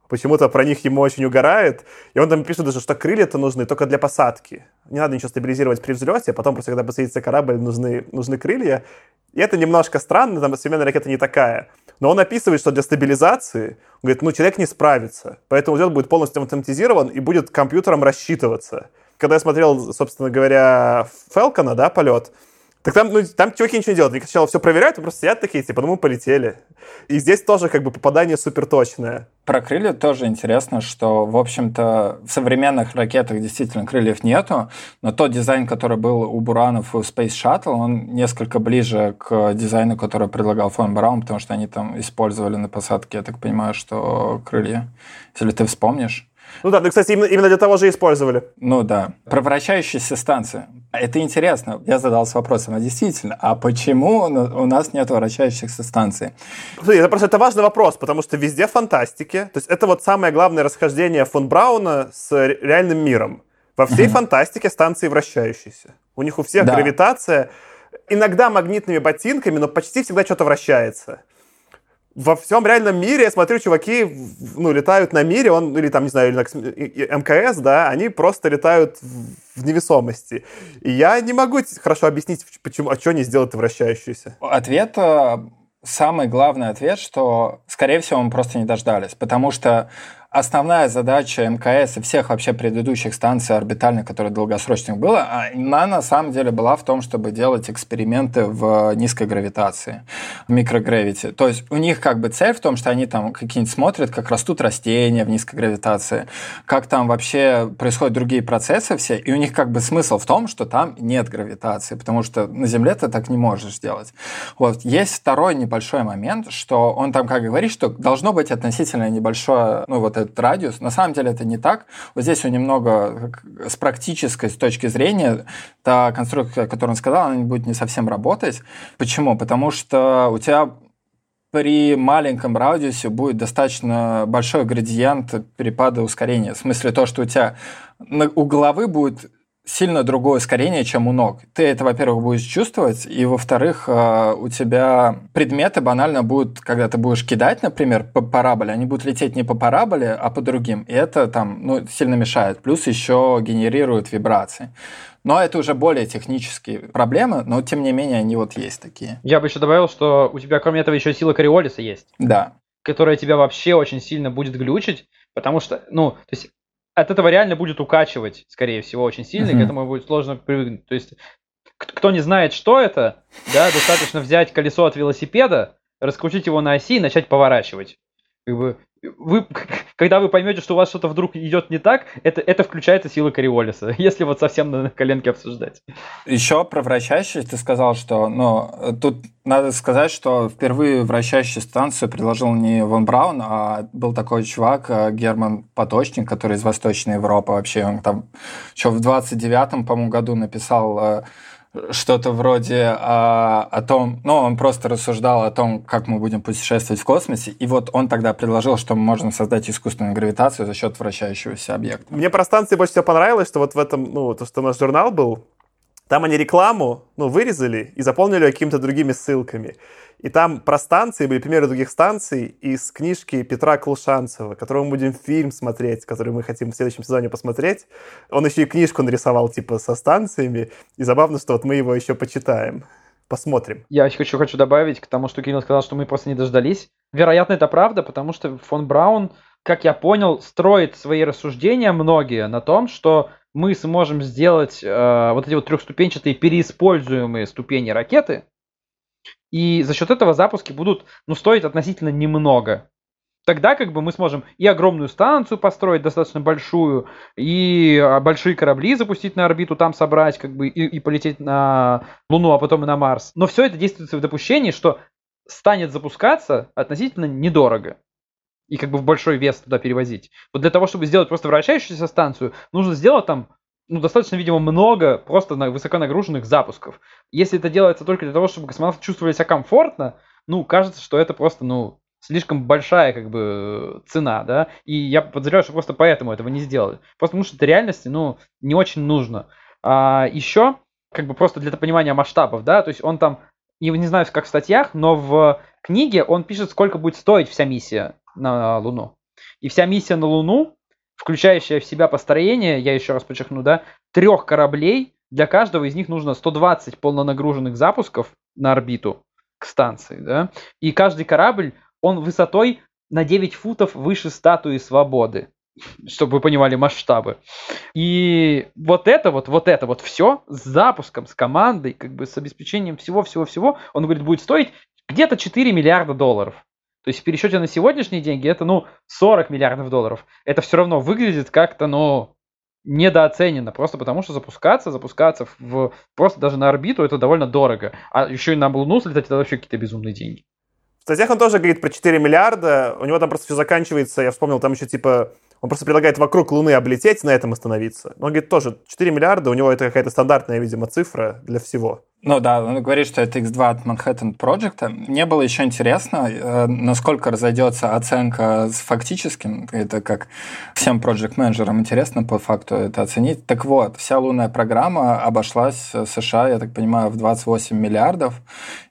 Почему-то про них ему очень угорает. И он там пишет даже, что крылья-то нужны только для посадки. Не надо ничего стабилизировать при взлете, а потом просто, когда посадится корабль, нужны, нужны крылья. И это немножко странно, там современная ракета не такая. Но он описывает, что для стабилизации, говорит, ну, человек не справится. Поэтому взлет будет полностью автоматизирован и будет компьютером рассчитываться. Когда я смотрел, собственно говоря, Фелкона, да, полет, так там, ну, там чуваки ничего не делают. Они сначала все проверяют, просто сидят такие, типа, ну мы полетели. И здесь тоже как бы попадание супер точное. Про крылья тоже интересно, что, в общем-то, в современных ракетах действительно крыльев нету, но тот дизайн, который был у Буранов и у Space Shuttle, он несколько ближе к дизайну, который предлагал фон Браун, потому что они там использовали на посадке, я так понимаю, что крылья. Если ты вспомнишь. Ну да, ну, кстати, именно, именно для того же использовали. Ну да. Про вращающиеся станции. Это интересно. Я задался вопросом, а действительно, а почему у нас нет вращающихся станций? Смотри, это просто это важный вопрос, потому что везде фантастики. То есть это вот самое главное расхождение фон Брауна с реальным миром. Во всей фантастике станции вращающиеся. У них у всех да. гравитация, иногда магнитными ботинками, но почти всегда что-то вращается во всем реальном мире, я смотрю, чуваки, ну, летают на мире, он, или там, не знаю, или на МКС, да, они просто летают в невесомости. И я не могу хорошо объяснить, почему, а что они сделают вращающиеся. Ответ, э, самый главный ответ, что, скорее всего, мы просто не дождались, потому что основная задача МКС и всех вообще предыдущих станций орбитальных, которые долгосрочных было, она на самом деле была в том, чтобы делать эксперименты в низкой гравитации, в микрогравити. То есть у них как бы цель в том, что они там какие-нибудь смотрят, как растут растения в низкой гравитации, как там вообще происходят другие процессы все, и у них как бы смысл в том, что там нет гравитации, потому что на Земле ты так не можешь сделать. Вот. Есть второй небольшой момент, что он там как говорит, что должно быть относительно небольшое, ну вот этот радиус. На самом деле это не так. Вот здесь у немного с практической с точки зрения та конструкция, которую он сказал, она будет не совсем работать. Почему? Потому что у тебя при маленьком радиусе будет достаточно большой градиент перепада ускорения. В смысле то, что у тебя у головы будет сильно другое ускорение, чем у ног. Ты это, во-первых, будешь чувствовать, и, во-вторых, э, у тебя предметы банально будут, когда ты будешь кидать, например, по параболе, они будут лететь не по параболе, а по другим. И это там ну, сильно мешает. Плюс еще генерирует вибрации. Но это уже более технические проблемы, но тем не менее они вот есть такие. Я бы еще добавил, что у тебя кроме этого еще сила Кориолиса есть. Да. Которая тебя вообще очень сильно будет глючить, потому что, ну, то есть от этого реально будет укачивать, скорее всего, очень сильно, mm-hmm. и к этому будет сложно привыкнуть. То есть, кто не знает, что это, да, достаточно взять колесо от велосипеда, раскрутить его на оси и начать поворачивать. Как бы, вы, когда вы поймете, что у вас что-то вдруг идет не так, это, это включается сила Кориолиса, если вот совсем на коленке обсуждать. Еще про вращающий ты сказал, что, ну, тут надо сказать, что впервые вращающую станцию предложил не Ван Браун, а был такой чувак, э, Герман Поточник, который из Восточной Европы вообще, он там еще в 29-м, по-моему, году написал э, что-то вроде а, о том, ну, он просто рассуждал о том, как мы будем путешествовать в космосе, и вот он тогда предложил, что мы можем создать искусственную гравитацию за счет вращающегося объекта. Мне про станции больше всего понравилось, что вот в этом, ну, то, что наш журнал был, там они рекламу, ну, вырезали и заполнили какими-то другими ссылками. И там про станции были примеры других станций из книжки Петра Клушанцева, которого мы будем фильм смотреть, который мы хотим в следующем сезоне посмотреть. Он еще и книжку нарисовал, типа, со станциями. И забавно, что вот мы его еще почитаем. Посмотрим. Я еще хочу, хочу добавить к тому, что Кирилл сказал, что мы просто не дождались. Вероятно, это правда, потому что фон Браун, как я понял, строит свои рассуждения многие на том, что мы сможем сделать э, вот эти вот трехступенчатые переиспользуемые ступени ракеты, и за счет этого запуски будут ну, стоить относительно немного. Тогда как бы мы сможем и огромную станцию построить, достаточно большую, и а, большие корабли запустить на орбиту, там собрать, как бы, и, и полететь на Луну, а потом и на Марс. Но все это действуется в допущении, что станет запускаться относительно недорого. И как бы в большой вес туда перевозить. Вот для того, чтобы сделать просто вращающуюся станцию, нужно сделать там ну, достаточно, видимо, много просто на высоконагруженных запусков. Если это делается только для того, чтобы космонавты чувствовали себя комфортно, ну, кажется, что это просто, ну, слишком большая, как бы, цена, да, и я подозреваю, что просто поэтому этого не сделали. Просто потому что это реальности, ну, не очень нужно. А еще, как бы, просто для понимания масштабов, да, то есть он там, не, не знаю, как в статьях, но в книге он пишет, сколько будет стоить вся миссия на Луну. И вся миссия на Луну включающая в себя построение, я еще раз подчеркну, да, трех кораблей, для каждого из них нужно 120 полнонагруженных запусков на орбиту к станции, да, и каждый корабль, он высотой на 9 футов выше статуи свободы, чтобы вы понимали масштабы. И вот это вот, вот это вот все с запуском, с командой, как бы с обеспечением всего-всего-всего, он говорит, будет стоить где-то 4 миллиарда долларов. То есть в пересчете на сегодняшние деньги это, ну, 40 миллиардов долларов. Это все равно выглядит как-то, ну, недооценено, просто потому что запускаться, запускаться в, просто даже на орбиту это довольно дорого. А еще и на Луну слетать это вообще какие-то безумные деньги. В статьях он тоже говорит про 4 миллиарда, у него там просто все заканчивается, я вспомнил, там еще типа, он просто предлагает вокруг Луны облететь, на этом остановиться. Но он говорит тоже, 4 миллиарда, у него это какая-то стандартная, видимо, цифра для всего. Ну да, он говорит, что это X2 от Manhattan Project. Мне было еще интересно, э, насколько разойдется оценка с фактическим. Это как всем project менеджерам интересно по факту это оценить. Так вот, вся лунная программа обошлась США, я так понимаю, в 28 миллиардов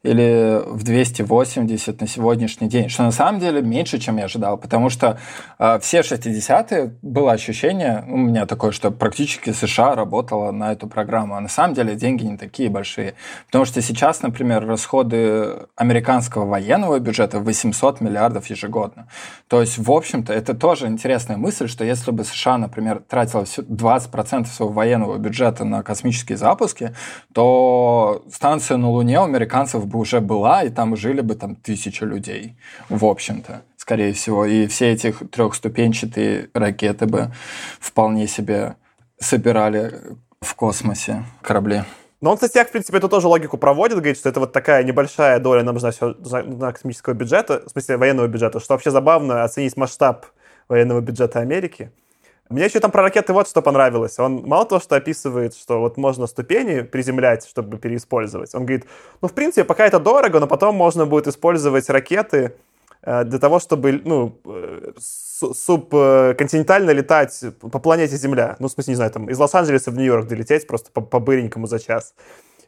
или в 280 на сегодняшний день, что на самом деле меньше, чем я ожидал, потому что э, все 60-е было ощущение, у меня такое, что практически США работала на эту программу, а на самом деле деньги не такие большие. Потому что сейчас, например, расходы американского военного бюджета 800 миллиардов ежегодно. То есть, в общем-то, это тоже интересная мысль, что если бы США, например, тратила 20% своего военного бюджета на космические запуски, то станция на Луне у американцев бы уже была, и там жили бы там тысячи людей, в общем-то скорее всего. И все эти трехступенчатые ракеты бы вполне себе собирали в космосе корабли. Но он, кстати, в принципе, эту тоже логику проводит, говорит, что это вот такая небольшая доля нам нужна на космического бюджета, в смысле военного бюджета, что вообще забавно оценить масштаб военного бюджета Америки. Мне еще там про ракеты вот что понравилось. Он мало того, что описывает, что вот можно ступени приземлять, чтобы переиспользовать. Он говорит, ну, в принципе, пока это дорого, но потом можно будет использовать ракеты для того, чтобы, ну, э, субконтинентально летать по планете Земля. Ну, в смысле, не знаю, там из Лос-Анджелеса в Нью-Йорк долететь просто по, по быренькому за час.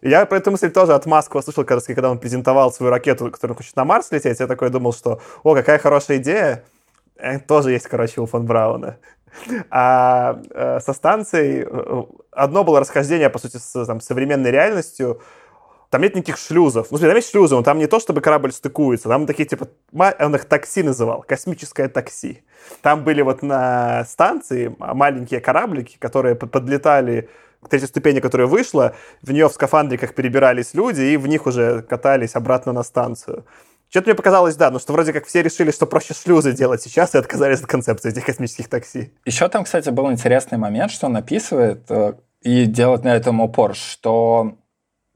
Я про эту мысль тоже от Маска услышал, когда он презентовал свою ракету, которую хочет на Марс лететь. Я такой думал, что, о, какая хорошая идея. Тоже есть, короче, у фон Брауна. А э, со станцией э, одно было расхождение, по сути, с там, современной реальностью. Там нет никаких шлюзов. Ну, смотри, там есть шлюзы, но там не то, чтобы корабль стыкуется, там такие, типа, он их такси называл, космическое такси. Там были вот на станции маленькие кораблики, которые подлетали к третьей ступени, которая вышла, в нее в скафандриках перебирались люди, и в них уже катались обратно на станцию. Что-то мне показалось, да, ну что вроде как все решили, что проще шлюзы делать сейчас, и отказались от концепции этих космических такси. Еще там, кстати, был интересный момент, что он описывает э, и делает на этом упор, что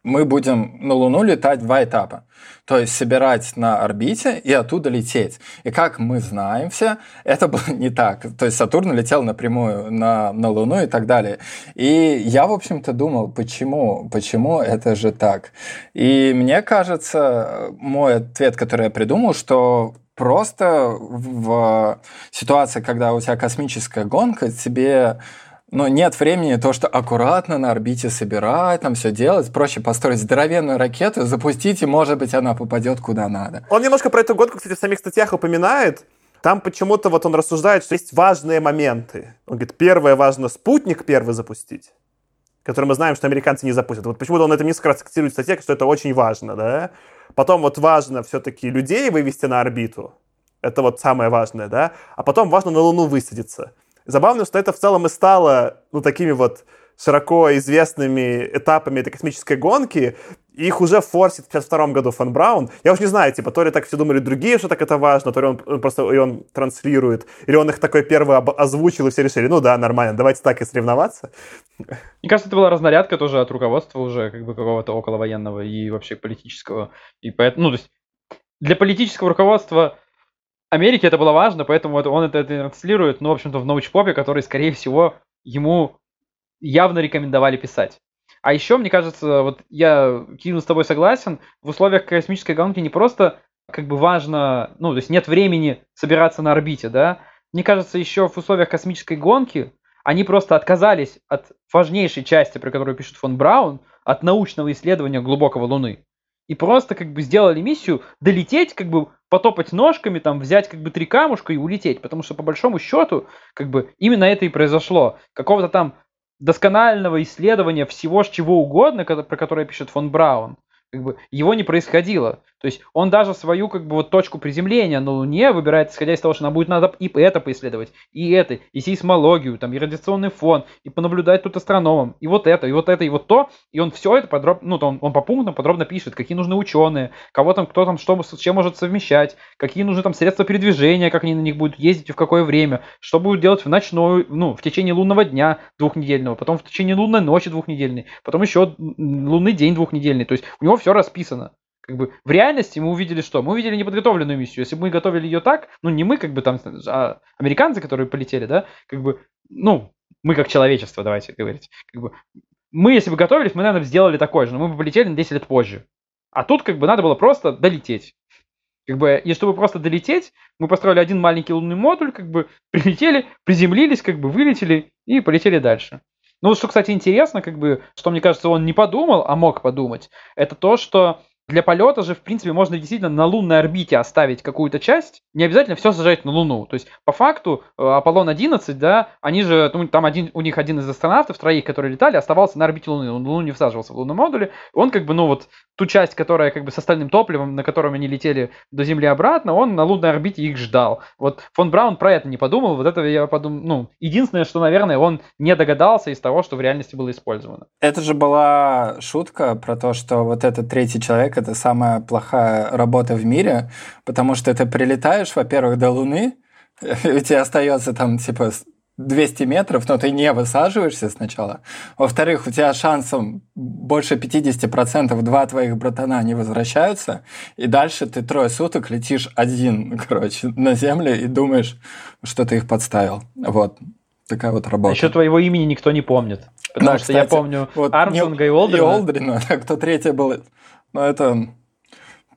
мы будем на Луну летать два этапа. То есть собирать на орбите и оттуда лететь. И как мы знаем все, это было не так. То есть Сатурн летел напрямую на, на Луну и так далее. И я, в общем-то, думал, почему, почему это же так. И мне кажется, мой ответ, который я придумал, что просто в ситуации, когда у тебя космическая гонка, тебе но нет времени то, что аккуратно на орбите собирать, там все делать. Проще построить здоровенную ракету, запустить, и, может быть, она попадет куда надо. Он немножко про эту гонку, кстати, в самих статьях упоминает. Там почему-то вот он рассуждает, что есть важные моменты. Он говорит, первое важно спутник первый запустить, который мы знаем, что американцы не запустят. Вот почему-то он это несколько раз акцентирует в статье, что это очень важно, да. Потом вот важно все-таки людей вывести на орбиту. Это вот самое важное, да. А потом важно на Луну высадиться. Забавно, что это в целом и стало, ну, такими вот широко известными этапами этой космической гонки. Их уже форсит в 52 году Фан Браун. Я уж не знаю, типа, то ли так все думали другие, что так это важно, то ли он, он просто и он транслирует, или он их такой первый озвучил, и все решили, ну да, нормально, давайте так и соревноваться. Мне кажется, это была разнарядка тоже от руководства уже как бы какого-то околовоенного и вообще политического. И поэтому, ну, то есть для политического руководства Америке это было важно, поэтому это, он это, это транслирует, ну, в общем-то, в научпопе, который, скорее всего, ему явно рекомендовали писать. А еще, мне кажется, вот я, Кирилл, с тобой согласен, в условиях космической гонки не просто как бы важно, ну, то есть нет времени собираться на орбите, да, мне кажется, еще в условиях космической гонки они просто отказались от важнейшей части, про которую пишет фон Браун, от научного исследования глубокого Луны. И просто как бы сделали миссию долететь как бы потопать ножками, там, взять как бы три камушка и улететь. Потому что по большому счету, как бы именно это и произошло. Какого-то там досконального исследования всего чего угодно, про которое пишет фон Браун, как бы его не происходило. То есть он даже свою как бы вот точку приземления на Луне выбирает, исходя из того, что нам будет надо и это поисследовать, и это, и сейсмологию, там, и радиационный фон, и понаблюдать тут астрономом, и вот это, и вот это, и вот то, и он все это подробно, ну, он, он по пунктам подробно пишет, какие нужны ученые, кого там, кто там, что, с чем может совмещать, какие нужны там средства передвижения, как они на них будут ездить и в какое время, что будут делать в ночную, ну, в течение лунного дня двухнедельного, потом в течение лунной ночи двухнедельной, потом еще лунный день двухнедельный, то есть у него все расписано как бы в реальности мы увидели что? Мы увидели неподготовленную миссию. Если бы мы готовили ее так, ну не мы, как бы там, а американцы, которые полетели, да, как бы, ну, мы как человечество, давайте говорить, как бы, мы, если бы готовились, мы, наверное, сделали такое же, но мы бы полетели на 10 лет позже. А тут, как бы, надо было просто долететь. Как бы, и чтобы просто долететь, мы построили один маленький лунный модуль, как бы, прилетели, приземлились, как бы, вылетели и полетели дальше. Ну, что, кстати, интересно, как бы, что, мне кажется, он не подумал, а мог подумать, это то, что для полета же, в принципе, можно действительно на лунной орбите оставить какую-то часть, не обязательно все сажать на Луну. То есть, по факту, э, Аполлон-11, да, они же, ну, там один, у них один из астронавтов, троих, которые летали, оставался на орбите Луны. Он на Луну не всаживался в лунном модуле. Он как бы, ну, вот, ту часть, которая как бы с остальным топливом, на котором они летели до Земли обратно, он на лунной орбите их ждал. Вот фон Браун про это не подумал, вот это я подумал, ну, единственное, что, наверное, он не догадался из того, что в реальности было использовано. Это же была шутка про то, что вот этот третий человек это самая плохая работа в мире, потому что ты прилетаешь, во-первых, до Луны, у тебя остается там типа 200 метров, но ты не высаживаешься сначала. Во-вторых, у тебя шансом больше 50% два твоих братана не возвращаются, и дальше ты трое суток летишь один, короче, на землю и думаешь, что ты их подставил. Вот. Такая вот работа. Еще твоего имени никто не помнит. Потому да, что кстати, я помню вот Армстронга и Олдрина. И Олдрина, а кто третий был ну, это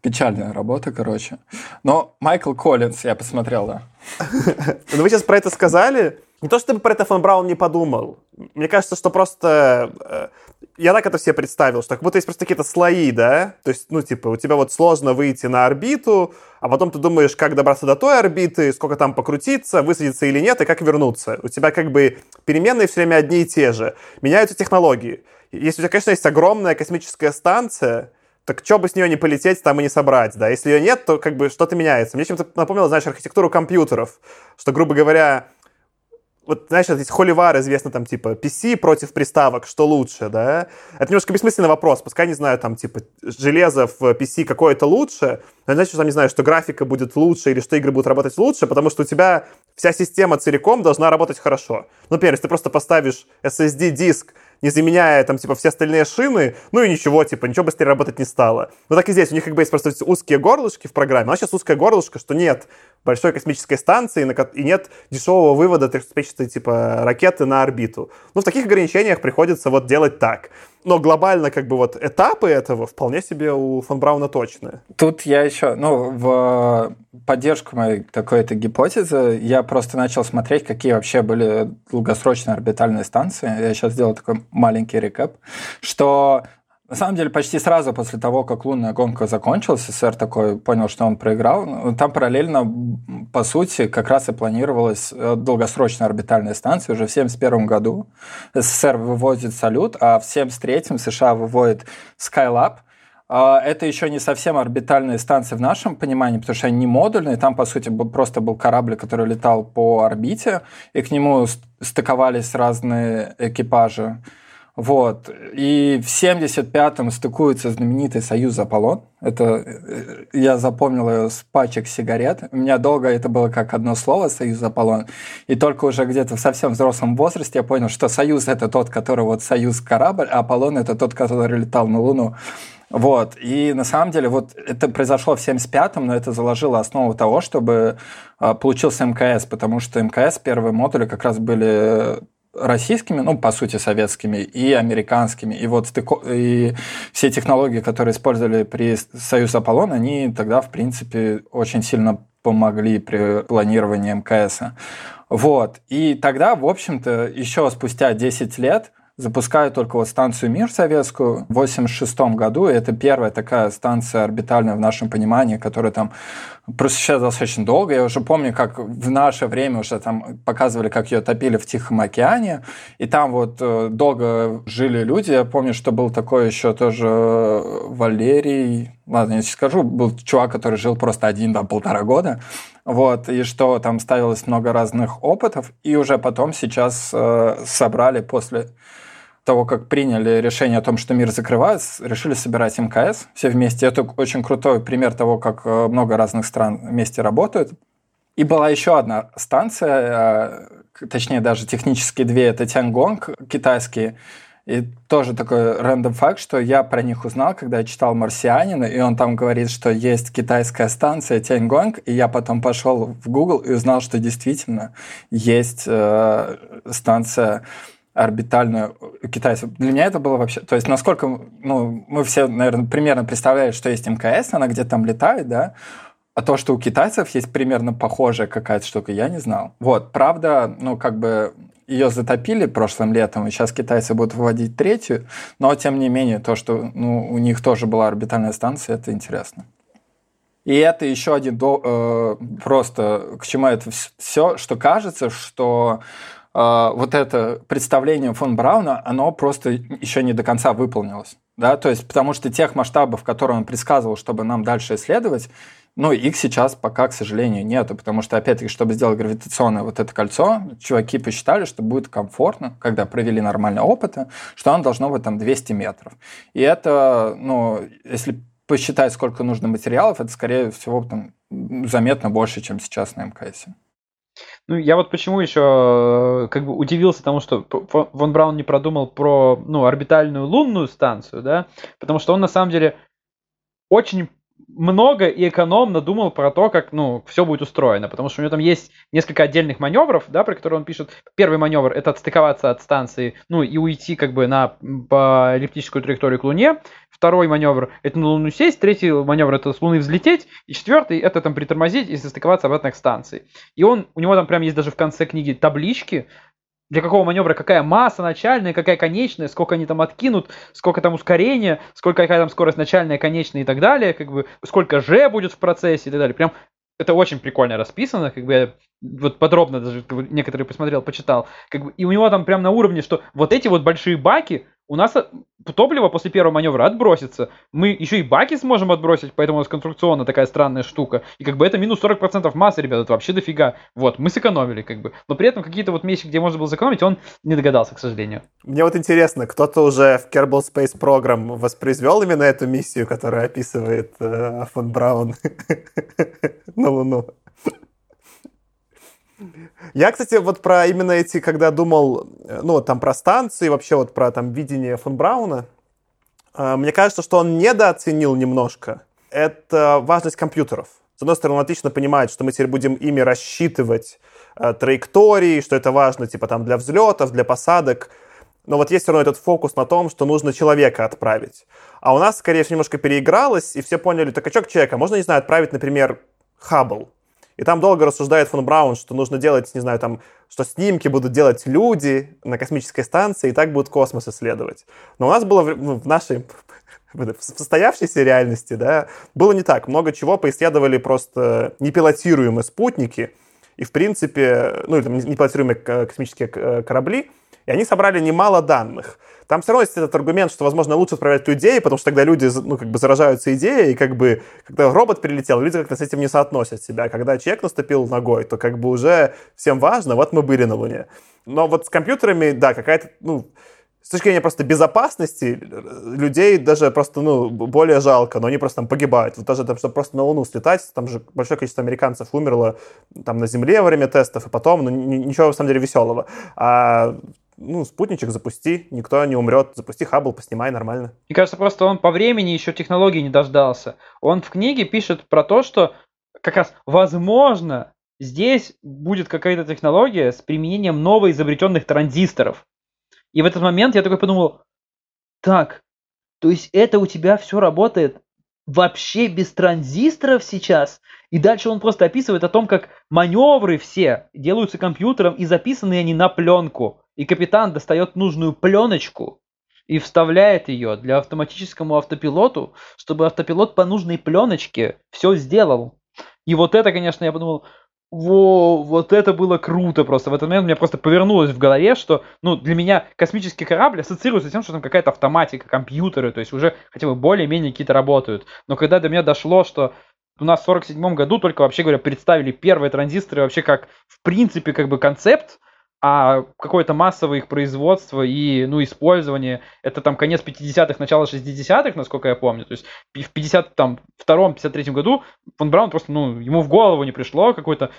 печальная работа, короче. Но Майкл Коллинз, я посмотрел, да. Ну, вы сейчас про это сказали. Не то, чтобы про это фон Браун не подумал. Мне кажется, что просто... Э, я так это себе представил, что как будто есть просто какие-то слои, да? То есть, ну, типа, у тебя вот сложно выйти на орбиту, а потом ты думаешь, как добраться до той орбиты, сколько там покрутиться, высадиться или нет, и как вернуться. У тебя как бы переменные все время одни и те же. Меняются технологии. Если у тебя, конечно, есть огромная космическая станция, так что бы с нее не полететь, там и не собрать, да. Если ее нет, то как бы что-то меняется. Мне чем-то напомнило, знаешь, архитектуру компьютеров, что, грубо говоря, вот, знаешь, здесь холивар известно там, типа, PC против приставок, что лучше, да? Это немножко бессмысленный вопрос. Пускай, не знаю, там, типа, железо в PC какое-то лучше, но значит, что, там, не знаю, что графика будет лучше или что игры будут работать лучше, потому что у тебя вся система целиком должна работать хорошо. Ну, например, если ты просто поставишь SSD-диск не заменяя там, типа, все остальные шины, ну и ничего, типа, ничего быстрее работать не стало. Ну так и здесь, у них как бы есть просто узкие горлышки в программе, нас сейчас узкое горлышко, что нет большой космической станции и нет дешевого вывода трехспечатой, типа, ракеты на орбиту. Ну, в таких ограничениях приходится вот делать так но глобально как бы вот этапы этого вполне себе у фон Брауна точные. Тут я еще, ну, в поддержку моей такой-то гипотезы, я просто начал смотреть, какие вообще были долгосрочные орбитальные станции. Я сейчас сделал такой маленький рекап, что на самом деле, почти сразу после того, как лунная гонка закончилась, СССР такой понял, что он проиграл. Ну, там параллельно, по сути, как раз и планировалась э, долгосрочная орбитальная станция уже в 1971 году. СССР выводит «Салют», а в 1973 США выводит Skylab. А, это еще не совсем орбитальные станции в нашем понимании, потому что они не модульные. Там, по сути, просто был корабль, который летал по орбите, и к нему стыковались разные экипажи. Вот. И в 75-м стыкуется знаменитый «Союз Аполлон». Это э, я запомнил ее с пачек сигарет. У меня долго это было как одно слово «Союз Аполлон». И только уже где-то в совсем взрослом возрасте я понял, что «Союз» — это тот, который вот «Союз» — корабль, а «Аполлон» — это тот, который летал на Луну. Вот. И на самом деле вот это произошло в 75-м, но это заложило основу того, чтобы а, получился МКС, потому что МКС первые модули как раз были российскими, ну, по сути, советскими и американскими. И вот и все технологии, которые использовали при Союз Аполлон, они тогда, в принципе, очень сильно помогли при планировании МКС. Вот. И тогда, в общем-то, еще спустя 10 лет запускают только вот станцию «Мир» советскую в 86 году. И это первая такая станция орбитальная в нашем понимании, которая там просуществует достаточно долго. Я уже помню, как в наше время уже там показывали, как ее топили в Тихом океане. И там вот э, долго жили люди. Я помню, что был такой еще тоже Валерий... Ладно, я скажу, был чувак, который жил просто один, там, полтора года. Вот, и что там ставилось много разных опытов. И уже потом сейчас э, собрали после того, как приняли решение о том, что мир закрывается, решили собирать МКС все вместе. Это очень крутой пример того, как э, много разных стран вместе работают. И была еще одна станция, э, точнее даже технически две, это Тянгонг китайские. И тоже такой рандом факт, что я про них узнал, когда я читал «Марсианина», и он там говорит, что есть китайская станция Тяньгонг, и я потом пошел в Google и узнал, что действительно есть э, станция орбитальную китайцев. Для меня это было вообще... То есть насколько... Ну, мы все, наверное, примерно представляем, что есть МКС, она где-то там летает, да? А то, что у китайцев есть примерно похожая какая-то штука, я не знал. Вот, правда, ну, как бы ее затопили прошлым летом, и сейчас китайцы будут выводить третью, но, тем не менее, то, что ну, у них тоже была орбитальная станция, это интересно. И это еще один до, э, просто к чему это все, что кажется, что вот это представление фон Брауна, оно просто еще не до конца выполнилось. Да? То есть, потому что тех масштабов, которые он предсказывал, чтобы нам дальше исследовать, ну, их сейчас пока, к сожалению, нету, потому что, опять-таки, чтобы сделать гравитационное вот это кольцо, чуваки посчитали, что будет комфортно, когда провели нормальные опыты, что оно должно быть там 200 метров. И это, ну, если посчитать, сколько нужно материалов, это, скорее всего, там, заметно больше, чем сейчас на МКС. Ну, я вот почему еще э, как бы удивился тому, что Вон Браун не продумал про ну, орбитальную лунную станцию, да, потому что он на самом деле очень много и экономно думал про то, как, ну, все будет устроено, потому что у него там есть несколько отдельных маневров, да, про которые он пишет. Первый маневр — это отстыковаться от станции, ну, и уйти как бы на по эллиптическую траекторию к Луне. Второй маневр — это на Луну сесть. Третий маневр — это с Луны взлететь. И четвертый — это там притормозить и состыковаться обратно к станции. И он, у него там прям есть даже в конце книги таблички, для какого маневра какая масса начальная, какая конечная, сколько они там откинут, сколько там ускорения, сколько какая там скорость начальная, конечная и так далее, как бы сколько же будет в процессе и так далее. Прям это очень прикольно расписано, как бы я вот подробно даже как бы, некоторые посмотрел, почитал. Как бы, и у него там прям на уровне, что вот эти вот большие баки, у нас э, топливо после первого маневра отбросится. Мы еще и баки сможем отбросить, поэтому у нас конструкционно такая странная штука. И как бы это минус 40% массы, ребят, это вообще дофига. Вот, мы сэкономили как бы. Но при этом какие-то вот места, где можно было сэкономить, он не догадался, к сожалению. Мне вот интересно, кто-то уже в Kerbal Space Program воспроизвел именно эту миссию, которая описывает э, фон Браун на Луну? Я, кстати, вот про именно эти, когда думал, э, ну, там про станции, вообще вот про там видение фон Брауна, э, мне кажется, что он недооценил немножко. Это важность компьютеров. С одной стороны, он отлично понимает, что мы теперь будем ими рассчитывать э, траектории, что это важно, типа, там, для взлетов, для посадок. Но вот есть все равно этот фокус на том, что нужно человека отправить. А у нас, скорее всего, немножко переигралось, и все поняли, так а что человека? Можно, не знаю, отправить, например, Хаббл, и там долго рассуждает фон Браун, что нужно делать, не знаю, там, что снимки будут делать люди на космической станции, и так будут космос исследовать. Но у нас было в, нашей в состоявшейся реальности, да, было не так. Много чего поисследовали просто непилотируемые спутники, и, в принципе, ну, там, непилотируемые космические корабли, и они собрали немало данных. Там все равно есть этот аргумент, что, возможно, лучше отправлять людей, потому что тогда люди, ну, как бы заражаются идеей, и как бы, когда робот прилетел, люди как-то с этим не соотносят себя. Когда человек наступил ногой, то как бы уже всем важно, вот мы были на Луне. Но вот с компьютерами, да, какая-то, ну, с точки зрения просто безопасности людей даже просто, ну, более жалко, но они просто там погибают. Вот даже там, чтобы просто на Луну слетать, там же большое количество американцев умерло там на Земле во время тестов, и потом, ну, ничего, на самом деле, веселого. А ну, спутничек запусти, никто не умрет, запусти Хаббл, поснимай нормально. Мне кажется, просто он по времени еще технологии не дождался. Он в книге пишет про то, что как раз возможно здесь будет какая-то технология с применением новоизобретенных транзисторов. И в этот момент я такой подумал, так, то есть это у тебя все работает вообще без транзисторов сейчас? И дальше он просто описывает о том, как маневры все делаются компьютером и записаны они на пленку и капитан достает нужную пленочку и вставляет ее для автоматическому автопилоту, чтобы автопилот по нужной пленочке все сделал. И вот это, конечно, я подумал, во, вот это было круто просто. В этот момент у меня просто повернулось в голове, что, ну, для меня космический корабль ассоциируется с тем, что там какая-то автоматика, компьютеры, то есть уже хотя бы более-менее какие-то работают. Но когда до меня дошло, что у нас в 47 году только, вообще говоря, представили первые транзисторы вообще как, в принципе, как бы концепт, а какое-то массовое их производство и, ну, использование, это там конец 50-х, начало 60-х, насколько я помню. То есть в 52-53 году фон Браун просто, ну, ему в голову не пришло какую-то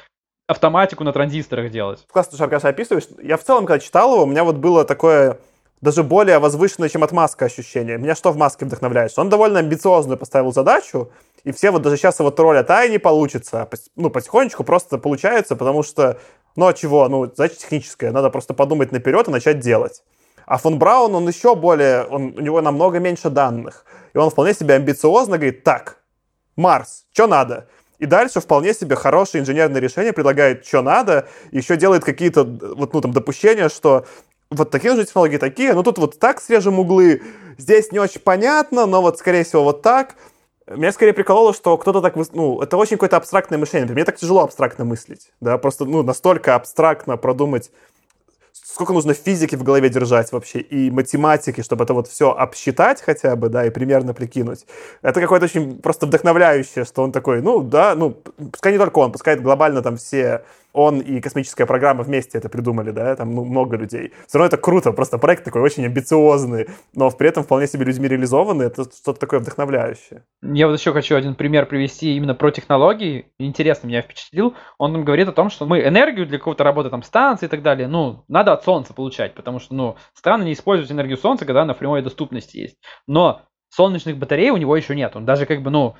автоматику на транзисторах делать. Классно, что Аркаша описываешь. Я в целом, когда читал его, у меня вот было такое даже более возвышенное, чем от Маска ощущение. Меня что в Маске вдохновляет? Он довольно амбициозную поставил задачу, и все вот даже сейчас его троллят, а и не получится. Ну, потихонечку просто получается, потому что ну а чего? Ну, задача техническая. Надо просто подумать наперед и начать делать. А фон Браун, он еще более, он, у него намного меньше данных. И он вполне себе амбициозно говорит, так, Марс, что надо? И дальше вполне себе хорошее инженерное решение предлагает, что надо, еще делает какие-то вот, ну, там, допущения, что вот такие нужны технологии такие, ну тут вот так срежем углы, здесь не очень понятно, но вот скорее всего вот так. Меня скорее прикололо, что кто-то так... Ну, это очень какое-то абстрактное мышление. Мне так тяжело абстрактно мыслить. Да, просто, ну, настолько абстрактно продумать сколько нужно физики в голове держать вообще и математики, чтобы это вот все обсчитать хотя бы, да, и примерно прикинуть. Это какое-то очень просто вдохновляющее, что он такой, ну, да, ну, пускай не только он, пускай глобально там все он и космическая программа вместе это придумали, да, там ну, много людей. Все равно это круто, просто проект такой очень амбициозный, но при этом вполне себе людьми реализованный, это что-то такое вдохновляющее. Я вот еще хочу один пример привести именно про технологии, интересно меня впечатлил. Он нам говорит о том, что мы энергию для какого-то работы там станции и так далее, ну, надо от Солнца получать, потому что, ну, странно не использовать энергию Солнца, когда она в прямой доступности есть. Но солнечных батарей у него еще нет, он даже как бы, ну,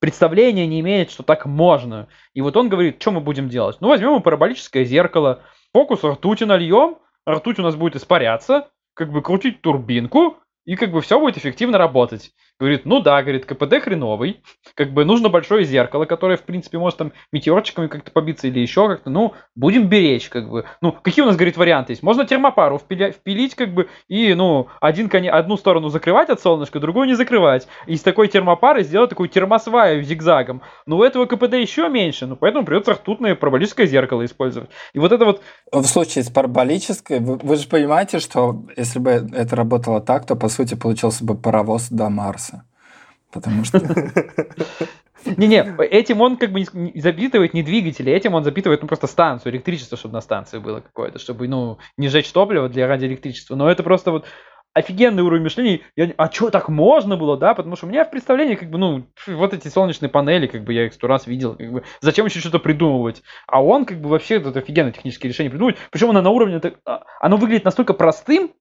представления не имеет, что так можно. И вот он говорит, что мы будем делать? Ну, возьмем параболическое зеркало, фокус ртути нальем, ртуть у нас будет испаряться, как бы крутить турбинку, и как бы все будет эффективно работать. Говорит, ну да, говорит, КПД хреновый, как бы нужно большое зеркало, которое, в принципе, может там метеорчиками как-то побиться или еще как-то, ну, будем беречь, как бы. Ну, какие у нас, говорит, варианты есть? Можно термопару впилять, впилить, как бы, и, ну, один, одну сторону закрывать от солнышка, другую не закрывать. Из такой термопары сделать такую термосваю зигзагом. Но у этого КПД еще меньше, ну, поэтому придется ртутное параболическое зеркало использовать. И вот это вот... В случае с параболической, вы, вы же понимаете, что если бы это работало так, то, по сути, получился бы паровоз до Марса. Потому что... Не-не, этим он как бы запитывает не двигатели, этим он запитывает ну, просто станцию, электричество, чтобы на станции было какое-то, чтобы, ну, не жечь топливо для ради электричества. Но это просто вот офигенный уровень мышления. Я, а что, так можно было, да? Потому что у меня в представлении, как бы, ну, вот эти солнечные панели, как бы я их сто раз видел, как бы, зачем еще что-то придумывать? А он, как бы, вообще это офигенное техническое решение придумывает. Причем оно на уровне, а, оно выглядит настолько простым,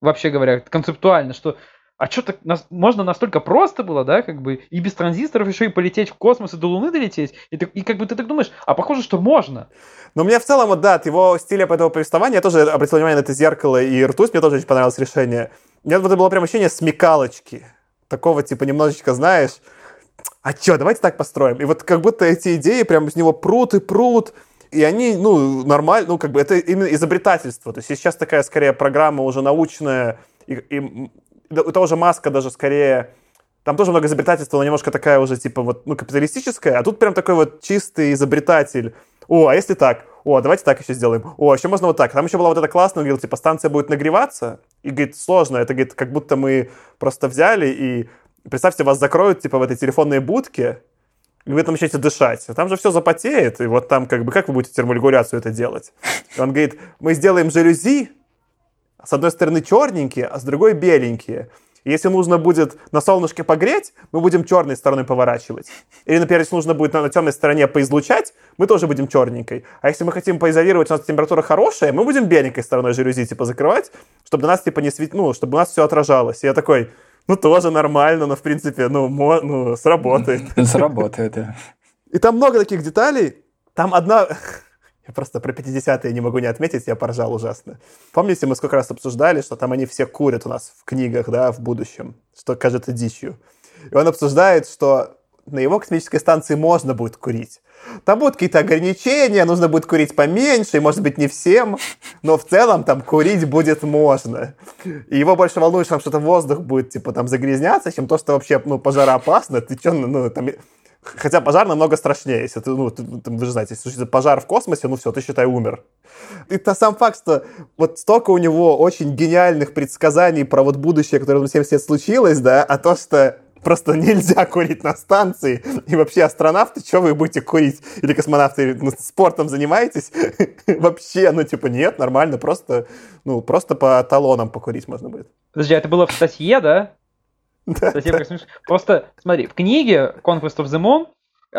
вообще говоря, концептуально, что а что так нас, можно настолько просто было, да, как бы и без транзисторов еще и полететь в космос и до Луны долететь, и, ты, и как бы ты так думаешь, а похоже, что можно. Но мне в целом, вот, да, от его стиля этого повествования, я тоже обратил внимание на это зеркало и ртуть, мне тоже очень понравилось решение. У вот это было прям ощущение смекалочки, такого типа немножечко, знаешь, а что, давайте так построим. И вот как будто эти идеи прям из него прут и прут, и они, ну, нормально, ну, как бы это именно изобретательство. То есть сейчас такая, скорее, программа уже научная, и, и у того же Маска даже скорее... Там тоже много изобретательства, но немножко такая уже, типа, вот, ну, капиталистическая. А тут прям такой вот чистый изобретатель. О, а если так? О, давайте так еще сделаем. О, еще можно вот так. Там еще была вот эта классная, он говорил, типа, станция будет нагреваться. И, говорит, сложно. Это, говорит, как будто мы просто взяли и... Представьте, вас закроют, типа, в этой телефонной будке, и вы там начнете дышать. А там же все запотеет, и вот там, как бы, как вы будете терморегуляцию это делать? И он говорит, мы сделаем жалюзи, с одной стороны черненькие, а с другой беленькие. И если нужно будет на солнышке погреть, мы будем черной стороной поворачивать. Или, например, если нужно будет на, на темной стороне поизлучать, мы тоже будем черненькой. А если мы хотим поизолировать, у нас температура хорошая, мы будем беленькой стороной жалюзи типа закрывать, чтобы на нас типа не свет... ну, чтобы у нас все отражалось. И я такой, ну тоже нормально, но в принципе, ну, мо... ну сработает. Сработает, да. И там много таких деталей. Там одна... Я просто про 50-е не могу не отметить, я поржал ужасно. Помните, мы сколько раз обсуждали, что там они все курят у нас в книгах, да, в будущем, что кажется дичью. И он обсуждает, что на его космической станции можно будет курить. Там будут какие-то ограничения, нужно будет курить поменьше, и, может быть, не всем, но в целом там курить будет можно. И его больше волнует, что там что-то воздух будет, типа, там загрязняться, чем то, что вообще, ну, пожароопасно. Ты что, ну, там Хотя пожар намного страшнее, если ты, ну, ты, вы же знаете, если пожар в космосе, ну все, ты, считай, умер. И то сам факт, что вот столько у него очень гениальных предсказаний про вот будущее, которое на 70 лет случилось, да, а то, что просто нельзя курить на станции, и вообще астронавты, что вы будете курить? Или космонавты ну, спортом занимаетесь? вообще, ну типа нет, нормально, просто, ну, просто по талонам покурить можно будет. Подожди, а это было в статье, да? Совсем как смешно. Просто, смотри, в книге Conquest of the Moon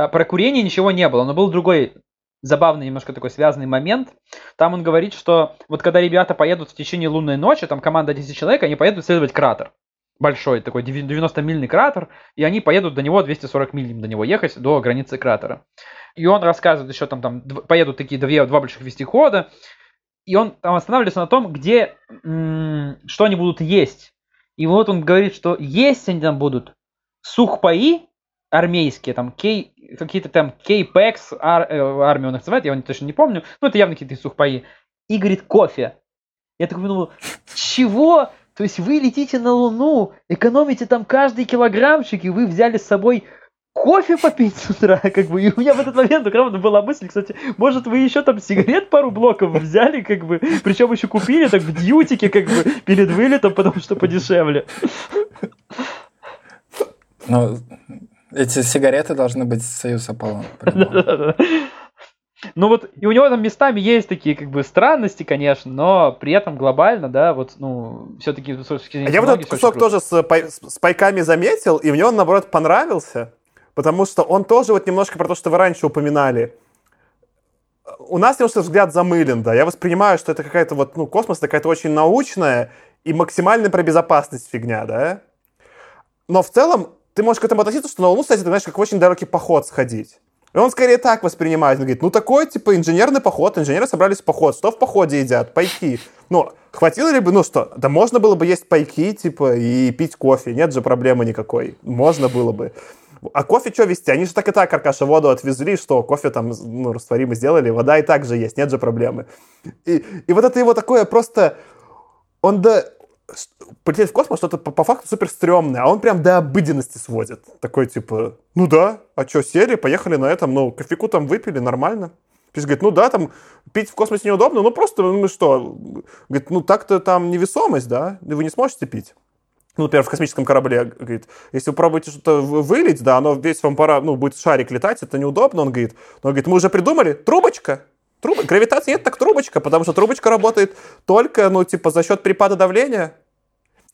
про курение ничего не было, но был другой забавный немножко такой связанный момент. Там он говорит, что вот когда ребята поедут в течение лунной ночи, там команда 10 человек, они поедут исследовать кратер. Большой такой 90-мильный кратер, и они поедут до него 240 миль им до него ехать, до границы кратера. И он рассказывает еще там, там поедут такие две, два больших вестихода, и он там останавливается на том, где, что они будут есть. И вот он говорит, что есть они там будут сухпаи армейские, там кей, какие-то там кейпекс ар, э, армию он называет, я его точно не помню, но это явно какие-то сухпаи. И говорит кофе. Я такой думал, чего? То есть вы летите на Луну, экономите там каждый килограммчик, и вы взяли с собой кофе попить с утра, как бы, и у меня в этот момент, правда, была мысль, кстати, может, вы еще там сигарет пару блоков взяли, как бы, причем еще купили так в дьютике, как бы, перед вылетом, потому что подешевле. Ну, эти сигареты должны быть Союз Аполлон. Ну вот, и у него там местами есть такие, как бы, странности, конечно, но при этом глобально, да, вот, ну, все-таки... А я вот этот кусок тоже с, с пайками заметил, и мне он, наоборот, понравился потому что он тоже вот немножко про то, что вы раньше упоминали. У нас немножко взгляд замылен, да. Я воспринимаю, что это какая-то вот, ну, космос какая-то очень научная и максимально про безопасность фигня, да. Но в целом ты можешь к этому относиться, что на Луну, кстати, ты знаешь, как в очень далекий поход сходить. И он скорее так воспринимает. Он говорит, ну такой, типа, инженерный поход, инженеры собрались в поход, что в походе едят? Пайки. Ну, хватило ли бы, ну что, да можно было бы есть пайки, типа, и пить кофе, нет же проблемы никакой. Можно было бы. А кофе что вести? Они же так и так, Аркаша, воду отвезли, что кофе там ну, растворимый сделали, вода и так же есть, нет же проблемы. И, и вот это его такое просто... Он до, полететь в космос что-то по, по факту супер стрёмное, а он прям до обыденности сводит. Такой типа, ну да, а что, сели, поехали на этом, ну, кофейку там выпили, нормально. Пиш говорит, ну да, там пить в космосе неудобно, ну просто, ну что, говорит, ну так-то там невесомость, да, вы не сможете пить. Ну, например, в космическом корабле, говорит, если вы пробуете что-то вылить, да, оно весь вам пора, ну, будет шарик летать, это неудобно, он говорит. Но он говорит, мы уже придумали, трубочка, Труб... Гравитации нет, так трубочка, потому что трубочка работает только, ну, типа, за счет перепада давления.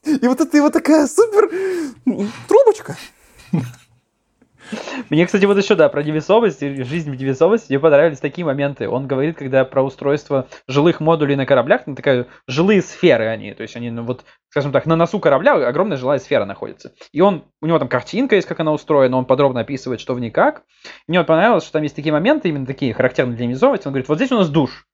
И вот это его такая супер трубочка. Мне, кстати, вот еще, да, про невесомость, жизнь в невесомости, мне понравились такие моменты. Он говорит, когда про устройство жилых модулей на кораблях, ну, такая жилые сферы они, то есть они, ну, вот, скажем так, на носу корабля огромная жилая сфера находится. И он, у него там картинка есть, как она устроена, он подробно описывает, что в ней как. Мне вот понравилось, что там есть такие моменты, именно такие характерные для невесомости. Он говорит, вот здесь у нас душ.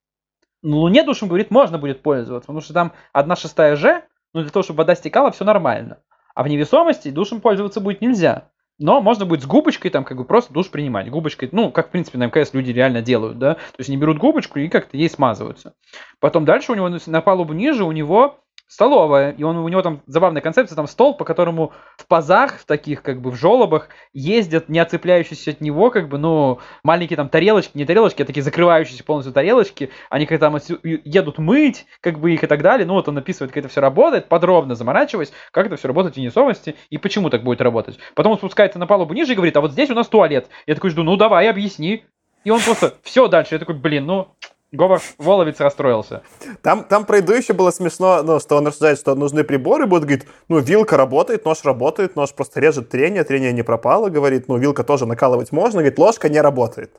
На Луне душем, говорит, можно будет пользоваться, потому что там одна шестая Ж, ну, для того, чтобы вода стекала, все нормально. А в невесомости душем пользоваться будет нельзя. Но можно будет с губочкой там как бы просто душ принимать. Губочкой, ну, как в принципе на МКС люди реально делают, да. То есть они берут губочку и как-то ей смазываются. Потом дальше у него на палубу ниже у него столовая, и он, у него там забавная концепция, там стол, по которому в пазах, в таких как бы в жолобах ездят не отцепляющиеся от него, как бы, ну, маленькие там тарелочки, не тарелочки, а такие закрывающиеся полностью тарелочки, они как там едут мыть, как бы их и так далее, ну, вот он описывает, как это все работает, подробно заморачиваясь, как это все работает в невесомости и почему так будет работать. Потом он спускается на палубу ниже и говорит, а вот здесь у нас туалет. Я такой жду, ну, давай, объясни. И он просто, все дальше. Я такой, блин, ну, Говор Воловец расстроился. Там, там про еду еще было смешно, ну, что он рассуждает, что нужны приборы, будет говорит, ну, вилка работает, нож работает, нож просто режет трение, трение не пропало, говорит, ну, вилка тоже накалывать можно, говорит, ложка не работает.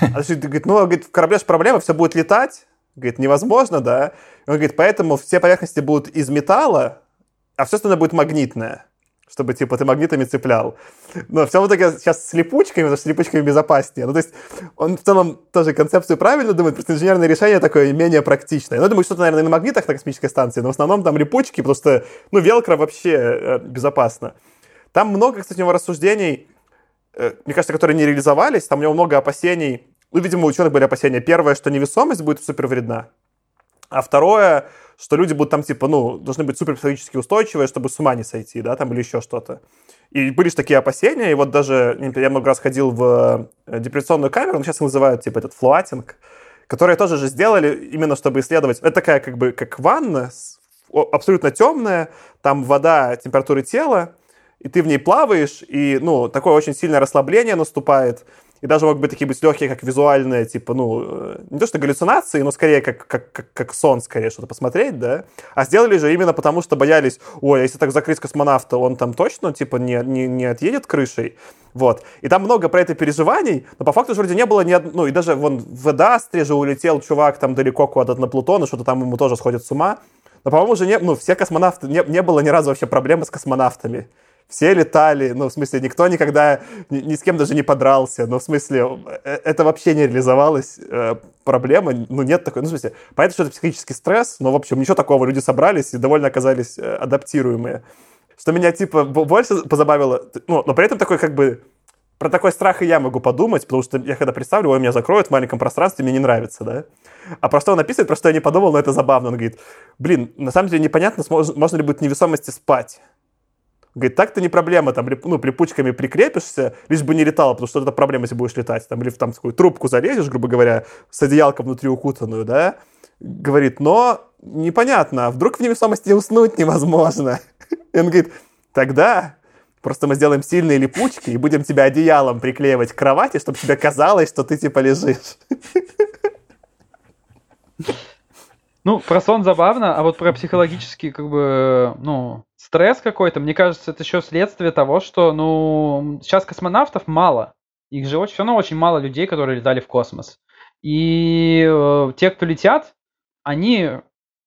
А говорит, ну, говорит, в корабле же проблема, все будет летать, говорит, невозможно, да. Он говорит, поэтому все поверхности будут из металла, а все остальное будет магнитное чтобы, типа, ты магнитами цеплял. Но все в итоге сейчас с липучками, потому что с липучками безопаснее. Ну, то есть он в целом тоже концепцию правильно думает, просто инженерное решение такое менее практичное. Ну, я думаю, что-то, наверное, на магнитах на космической станции, но в основном там липучки, что, ну, велкро вообще э, безопасно. Там много, кстати, у него рассуждений, э, мне кажется, которые не реализовались, там у него много опасений. Ну, видимо, у ученых были опасения. Первое, что невесомость будет супер вредна. А второе, что люди будут там, типа, ну, должны быть супер психологически устойчивые, чтобы с ума не сойти, да, там, или еще что-то. И были же такие опасения, и вот даже, я много раз ходил в э, депрессионную камеру, ну, сейчас называют, типа, этот флуатинг, которые тоже же сделали именно, чтобы исследовать. Это такая, как бы, как ванна, абсолютно темная, там вода температуры тела, и ты в ней плаваешь, и, ну, такое очень сильное расслабление наступает, и даже могут быть такие быть легкие, как визуальные, типа, ну, э, не то что галлюцинации, но скорее как, как, как, как сон, скорее что-то посмотреть, да. А сделали же именно потому, что боялись, ой, а если так закрыть космонавта, он там точно, типа, не, не, не отъедет крышей. Вот. И там много про это переживаний, но по факту же вроде не было ни одного, ну, и даже вон в Эдастре же улетел чувак там далеко куда-то на Плутон, и что-то там ему тоже сходит с ума. Но, по-моему, уже не, ну, все космонавты, не, не было ни разу вообще проблемы с космонавтами все летали, ну, в смысле, никто никогда ни, ни с кем даже не подрался, ну, в смысле, э, это вообще не реализовалось, э, проблема, ну, нет такой, ну, в смысле, понятно, что это психический стресс, но, в общем, ничего такого, люди собрались и довольно оказались э, адаптируемые. Что меня, типа, больше позабавило, ну, но при этом такой, как бы, про такой страх и я могу подумать, потому что я когда представлю, ой, меня закроют в маленьком пространстве, мне не нравится, да? А про что он написывает, про что я не подумал, но это забавно. Он говорит, блин, на самом деле непонятно, можно ли будет невесомости спать. Говорит, так-то не проблема, там, ну, липучками прикрепишься, лишь бы не летало, потому что это проблема, если будешь летать. Там, или в там такую трубку залезешь, грубо говоря, с одеялком внутри укутанную, да? Говорит, но непонятно, а вдруг в невесомости уснуть невозможно? И он говорит, тогда просто мы сделаем сильные липучки и будем тебя одеялом приклеивать к кровати, чтобы тебе казалось, что ты типа лежишь. Ну, про сон забавно, а вот про психологический, как бы, ну, стресс какой-то, мне кажется, это еще следствие того, что, ну, сейчас космонавтов мало. Их же все равно очень мало людей, которые летали в космос. И э, те, кто летят, они,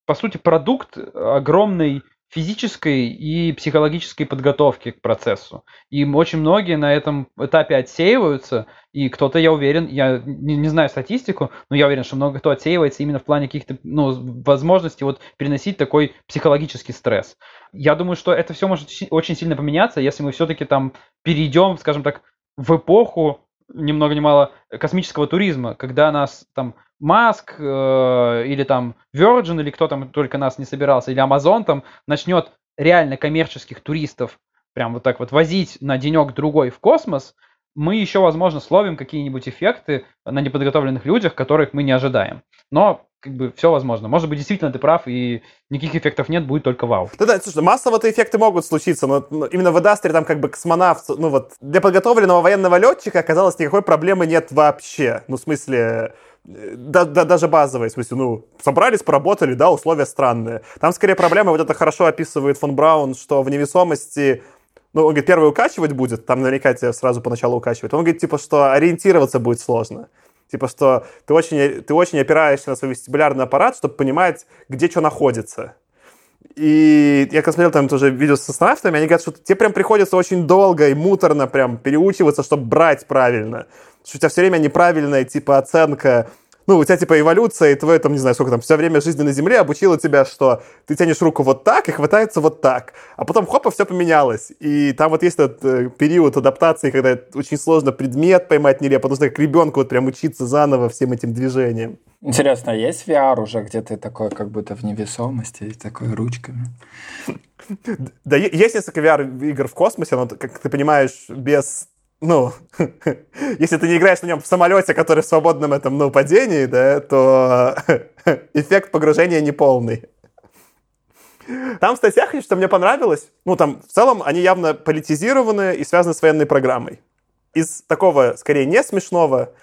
по сути, продукт огромной физической и психологической подготовки к процессу. И очень многие на этом этапе отсеиваются, и кто-то, я уверен, я не, не знаю статистику, но я уверен, что много кто отсеивается именно в плане каких-то ну, возможностей вот переносить такой психологический стресс. Я думаю, что это все может очень сильно поменяться, если мы все-таки там перейдем, скажем так, в эпоху ни много ни мало космического туризма, когда нас там Маск э, или там Virgin или кто там только нас не собирался, или Amazon там начнет реально коммерческих туристов прям вот так вот возить на денек-другой в космос, мы еще, возможно, словим какие-нибудь эффекты на неподготовленных людях, которых мы не ожидаем. Но как бы все возможно. Может быть, действительно ты прав, и никаких эффектов нет, будет только вау. Да-да, слушай, массово-то эффекты могут случиться, но, но именно в Эдастере там как бы космонавт, ну вот, для подготовленного военного летчика оказалось никакой проблемы нет вообще. Ну, в смысле, да, да, даже базовые, в смысле, ну, собрались, поработали, да, условия странные. Там скорее проблема, вот это хорошо описывает фон Браун, что в невесомости, ну, он говорит, первый укачивать будет, там наверняка тебя сразу поначалу укачивает. Он говорит, типа, что ориентироваться будет сложно. Типа, что ты очень, ты очень опираешься на свой вестибулярный аппарат, чтобы понимать, где что находится. И я когда смотрел там тоже видео с астронавтами, они говорят, что тебе прям приходится очень долго и муторно прям переучиваться, чтобы брать правильно что у тебя все время неправильная, типа, оценка ну, у тебя, типа, эволюция, и твое, там, не знаю, сколько там, все время жизни на Земле обучила тебя, что ты тянешь руку вот так, и хватается вот так. А потом, хопа, все поменялось. И там вот есть этот э, период адаптации, когда очень сложно предмет поймать нелепо, нужно как ребенку вот прям учиться заново всем этим движениям. Интересно, а есть VR уже, где ты такой, как будто в невесомости, такой ручками? Да, есть несколько VR-игр в космосе, но, как ты понимаешь, без ну, если ты не играешь на нем в самолете, который в свободном этом, ну, падении, да, то эффект погружения не полный. Там в статьях, что мне понравилось, ну, там, в целом, они явно политизированы и связаны с военной программой. Из такого, скорее, не смешного,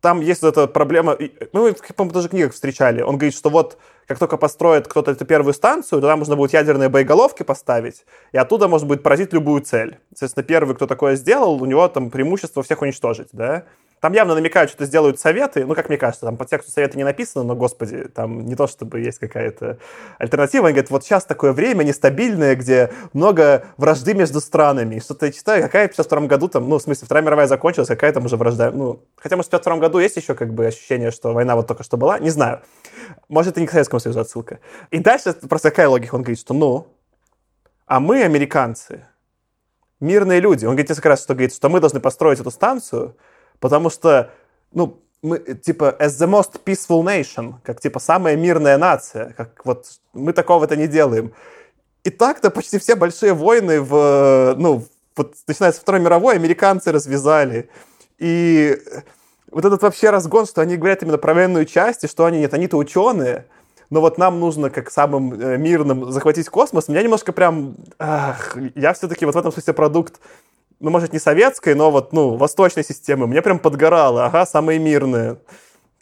там есть вот эта проблема, мы, по-моему, даже в книгах встречали. Он говорит, что вот как только построит кто-то эту первую станцию, туда можно будет ядерные боеголовки поставить, и оттуда можно будет поразить любую цель. Соответственно, первый, кто такое сделал, у него там преимущество всех уничтожить, да? Там явно намекают, что сделают советы, ну, как мне кажется, там по тексту совета не написано, но, господи, там не то, чтобы есть какая-то альтернатива. Они говорят, вот сейчас такое время нестабильное, где много вражды между странами. И что-то я читаю, какая в 52 году там, ну, в смысле, Вторая мировая закончилась, какая там уже вражда. Ну, хотя, может, в 52 году есть еще как бы ощущение, что война вот только что была, не знаю. Может, это не к Советскому Союзу отсылка. И дальше просто какая логика? Он говорит, что ну, а мы, американцы, мирные люди. Он говорит несколько раз, что говорит, что мы должны построить эту станцию, Потому что, ну, мы, типа, as the most peaceful nation, как, типа, самая мирная нация, как вот мы такого-то не делаем. И так-то почти все большие войны в, ну, вот, начиная с Второй мировой, американцы развязали. И вот этот вообще разгон, что они говорят именно про военную часть, и что они нет, они-то ученые, но вот нам нужно как самым э, мирным захватить космос, меня немножко прям... Ах, я все-таки вот в этом смысле продукт ну, может, не советской, но вот, ну, восточной системы, мне прям подгорало. Ага, самые мирные.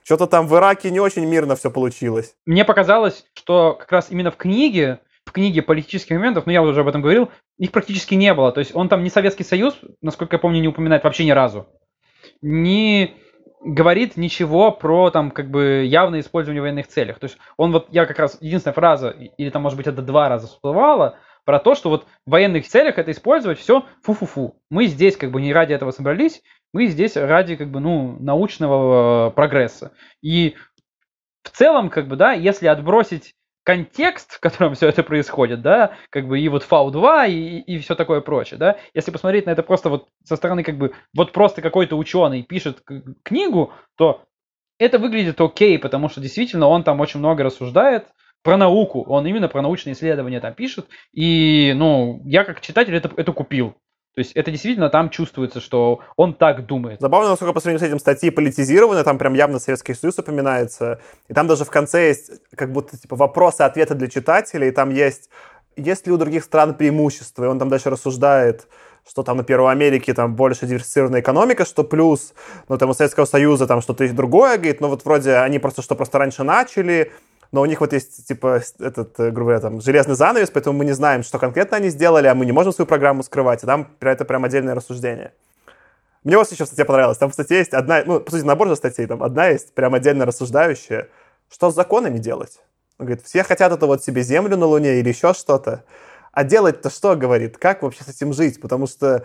Что-то там в Ираке не очень мирно все получилось. Мне показалось, что как раз именно в книге, в книге политических моментов, ну я уже об этом говорил, их практически не было. То есть он там не Советский Союз, насколько я помню, не упоминает вообще ни разу. Не говорит ничего про там как бы явное использование военных целях. То есть он вот, я как раз, единственная фраза, или там может быть это два раза всплывало, про то, что вот в военных целях это использовать все фу-фу-фу. Мы здесь как бы не ради этого собрались, мы здесь ради как бы ну научного э, прогресса. И в целом как бы да, если отбросить контекст, в котором все это происходит, да, как бы и вот FAU2 и, и все такое прочее, да, если посмотреть на это просто вот со стороны как бы вот просто какой-то ученый пишет книгу, то это выглядит окей, потому что действительно он там очень много рассуждает, про науку, он именно про научные исследования там пишет, и, ну, я как читатель это, это купил. То есть это действительно там чувствуется, что он так думает. Забавно, насколько по сравнению с этим статьи политизированы, там прям явно Советский Союз упоминается. И там даже в конце есть как будто типа вопросы, ответы для читателей. И там есть, есть ли у других стран преимущества. И он там дальше рассуждает, что там, например, у Америки там больше диверсифицированная экономика, что плюс, ну там у Советского Союза там что-то другое, говорит, ну вот вроде они просто что просто раньше начали, но у них вот есть, типа, этот, э, грубо говоря, там, железный занавес, поэтому мы не знаем, что конкретно они сделали, а мы не можем свою программу скрывать, и там про это прям отдельное рассуждение. Мне вот еще в статье понравилось. Там в статье есть одна, ну, по сути, набор же статей, там одна есть прям отдельно рассуждающая, что с законами делать. Он говорит, все хотят это вот себе землю на Луне или еще что-то. А делать-то что, говорит? Как вообще с этим жить? Потому что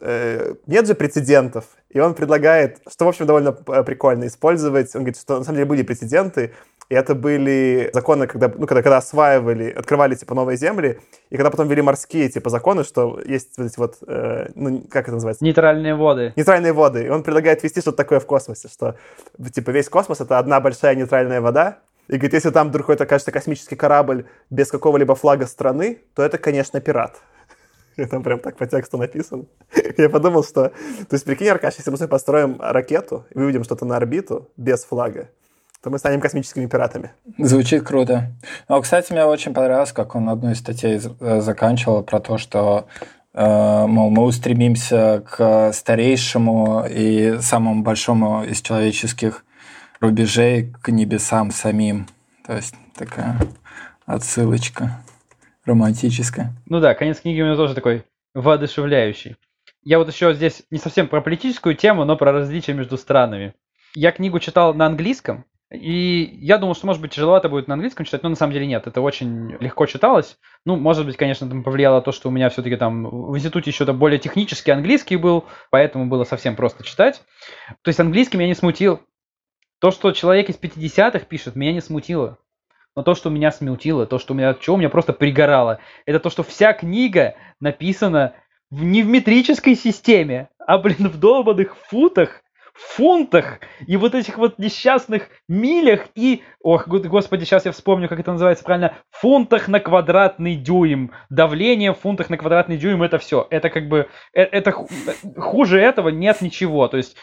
нет же прецедентов. И он предлагает, что, в общем, довольно э, прикольно использовать. Он говорит, что на самом деле были прецеденты, и это были законы, когда, ну, когда, когда осваивали, открывали, типа, новые земли, и когда потом ввели морские, типа, законы, что есть вот эти вот, э, ну, как это называется? Нейтральные воды. Нейтральные воды. И он предлагает ввести что-то такое в космосе, что, типа, весь космос — это одна большая нейтральная вода, и говорит, если там вдруг какой-то, кажется, космический корабль без какого-либо флага страны, то это, конечно, пират. Там прям так по тексту написано. Я подумал, что... То есть, прикинь, Аркаш, если мы построим ракету и выведем что-то на орбиту без флага, то мы станем космическими пиратами. Звучит круто. Ну, кстати, мне очень понравилось, как он одну из статей э, заканчивал про то, что э, мол, мы устремимся к старейшему и самому большому из человеческих рубежей к небесам самим. То есть такая отсылочка романтическая. Ну да, конец книги у меня тоже такой воодушевляющий. Я вот еще здесь не совсем про политическую тему, но про различия между странами. Я книгу читал на английском, и я думал, что, может быть, тяжеловато будет на английском читать, но на самом деле нет. Это очень легко читалось. Ну, может быть, конечно, там повлияло то, что у меня все-таки там в институте еще более технический английский был, поэтому было совсем просто читать. То есть английский меня не смутил. То, что человек из 50-х пишет, меня не смутило. Но то, что меня смутило, то, что у меня, что у меня просто пригорало, это то, что вся книга написана в, не в метрической системе, а, блин, в долбанных футах, фунтах и вот этих вот несчастных милях и, ох, господи, сейчас я вспомню, как это называется правильно, фунтах на квадратный дюйм. Давление в фунтах на квадратный дюйм, это все. Это как бы, это, это хуже этого нет ничего. То есть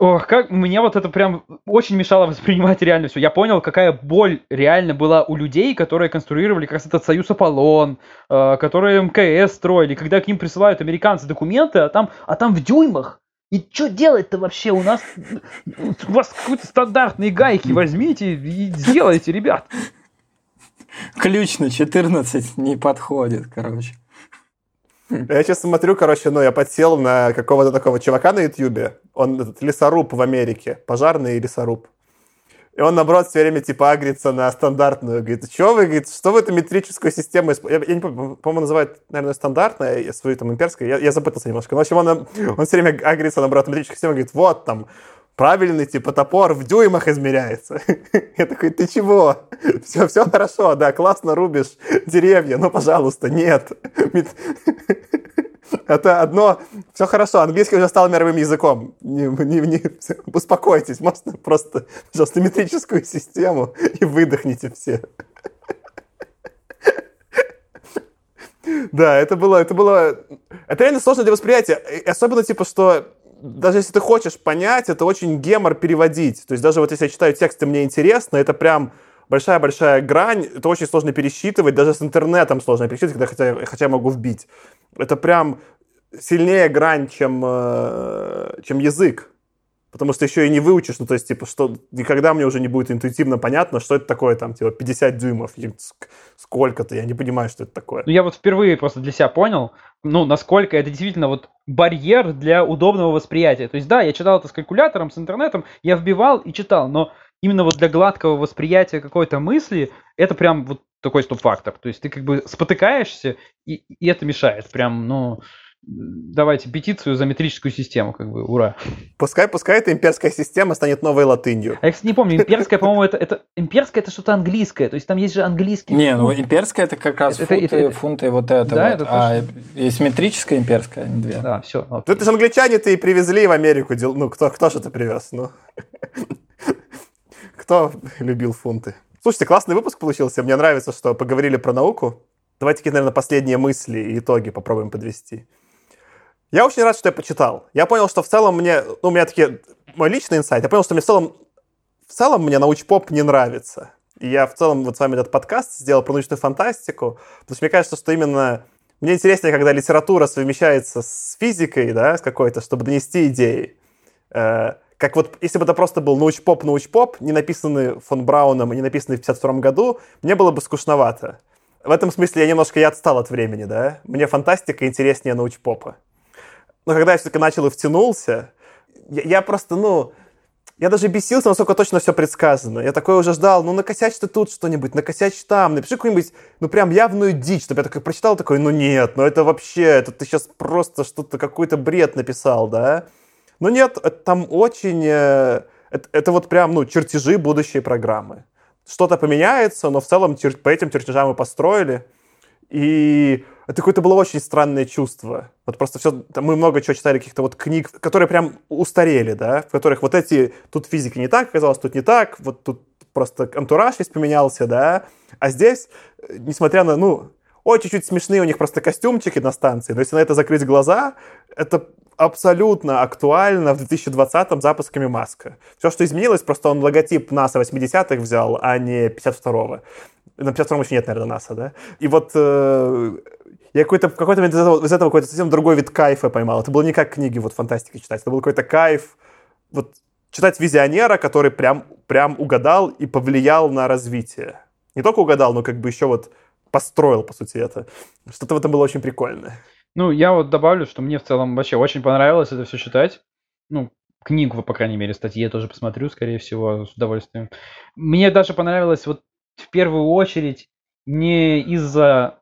Ох, как мне вот это прям очень мешало воспринимать реально все. Я понял, какая боль реально была у людей, которые конструировали как раз этот союз Аполлон, э, которые МКС строили, когда к ним присылают американцы документы, а там, а там в дюймах. И что делать-то вообще? У нас у вас какие-то стандартные гайки возьмите и сделайте, ребят. Ключ на 14 не подходит, короче. Я сейчас смотрю, короче, ну, я подсел на какого-то такого чувака на Ютьюбе. Он этот лесоруб в Америке, пожарный лесоруб. И он, наоборот, все время типа агрится на стандартную. Говорит, что вы, говорит, что вы эту метрическую систему? Я, я не помню, по-моему, называют, наверное, стандартная, свою там имперскую. Я, я запутался немножко. Но, в общем, он, он все время агрится, наоборот, на метрическую систему. Говорит, вот там, правильный, типа, топор в дюймах измеряется. Я такой, ты чего? Все, все хорошо, да, классно рубишь деревья, но, пожалуйста, нет. Это одно... Все хорошо, английский уже стал мировым языком. Не, не, не, успокойтесь, можно просто, пожалуйста, метрическую систему и выдохните все. Да, это было, это было... Это реально сложно для восприятия. Особенно, типа, что даже если ты хочешь понять, это очень гемор переводить. То есть даже вот если я читаю тексты, мне интересно, это прям большая-большая грань, это очень сложно пересчитывать, даже с интернетом сложно пересчитывать, когда хотя, хотя я могу вбить. Это прям сильнее грань, чем, э, чем язык. Потому что еще и не выучишь, ну, то есть, типа, что никогда мне уже не будет интуитивно понятно, что это такое, там, типа, 50 дюймов, сколько-то, я не понимаю, что это такое. Ну, я вот впервые просто для себя понял, ну, насколько это действительно вот барьер для удобного восприятия. То есть, да, я читал это с калькулятором, с интернетом, я вбивал и читал, но именно вот для гладкого восприятия какой-то мысли, это прям вот такой стоп-фактор. То есть ты как бы спотыкаешься, и, и это мешает. Прям, ну, давайте петицию за метрическую систему, как бы, ура. Пускай, пускай эта имперская система станет новой латынью. А я, кстати, не помню, имперская, по-моему, это, это имперская это что-то английское, то есть там есть же английский. Не, ну имперская это как раз это, фунты, это, фунты вот это. Да, вот. это а есть метрическая имперская, они две. Да, все. Ну это же англичане-то и привезли в Америку, ну кто, кто же это привез, ну. Кто любил фунты? Слушайте, классный выпуск получился. Мне нравится, что поговорили про науку. Давайте, наверное, последние мысли и итоги попробуем подвести. Я очень рад, что я почитал. Я понял, что в целом мне, ну, у меня такие, мой личный инсайт, я понял, что мне в целом, в целом мне научпоп не нравится. И я в целом вот с вами этот подкаст сделал про научную фантастику, потому что мне кажется, что именно мне интереснее, когда литература совмещается с физикой, да, с какой-то, чтобы донести идеи. Э, как вот, если бы это просто был научпоп, научпоп, не написанный фон Брауном и не написанный в 52 году, мне было бы скучновато. В этом смысле я немножко я отстал от времени, да. Мне фантастика интереснее научпопа. Но когда я все-таки начал и втянулся, я, я просто, ну, я даже бесился, насколько точно все предсказано. Я такой уже ждал, ну накосячь ты тут что-нибудь, накосячь там, напиши какую-нибудь, ну прям явную дичь, чтобы я такой прочитал, такой, ну нет, ну это вообще, это ты сейчас просто что-то, какой-то бред написал, да? Но нет, там очень, э, это, это вот прям, ну, чертежи будущей программы. Что-то поменяется, но в целом по этим чертежам мы построили. И это какое-то было очень странное чувство. Вот просто все, мы много чего читали, каких-то вот книг, которые прям устарели, да, в которых вот эти, тут физика не так оказалось, тут не так, вот тут просто антураж весь поменялся, да, а здесь, несмотря на, ну, ой, чуть-чуть смешные у них просто костюмчики на станции, но если на это закрыть глаза, это абсолютно актуально в 2020-м запусками Маска. Все, что изменилось, просто он логотип НАСА 80-х взял, а не 52-го. На 52-м еще нет, наверное, НАСА, да? И вот э, я какой-то, в какой-то момент из этого, из этого какой-то совсем другой вид кайфа поймал. Это было не как книги вот фантастики читать, это был какой-то кайф. Вот читать визионера, который прям, прям угадал и повлиял на развитие. Не только угадал, но как бы еще вот построил, по сути, это. Что-то в этом было очень прикольно. Ну, я вот добавлю, что мне в целом вообще очень понравилось это все читать. Ну, книгу, по крайней мере, статьи я тоже посмотрю, скорее всего, с удовольствием. Мне даже понравилось вот в первую очередь не из-за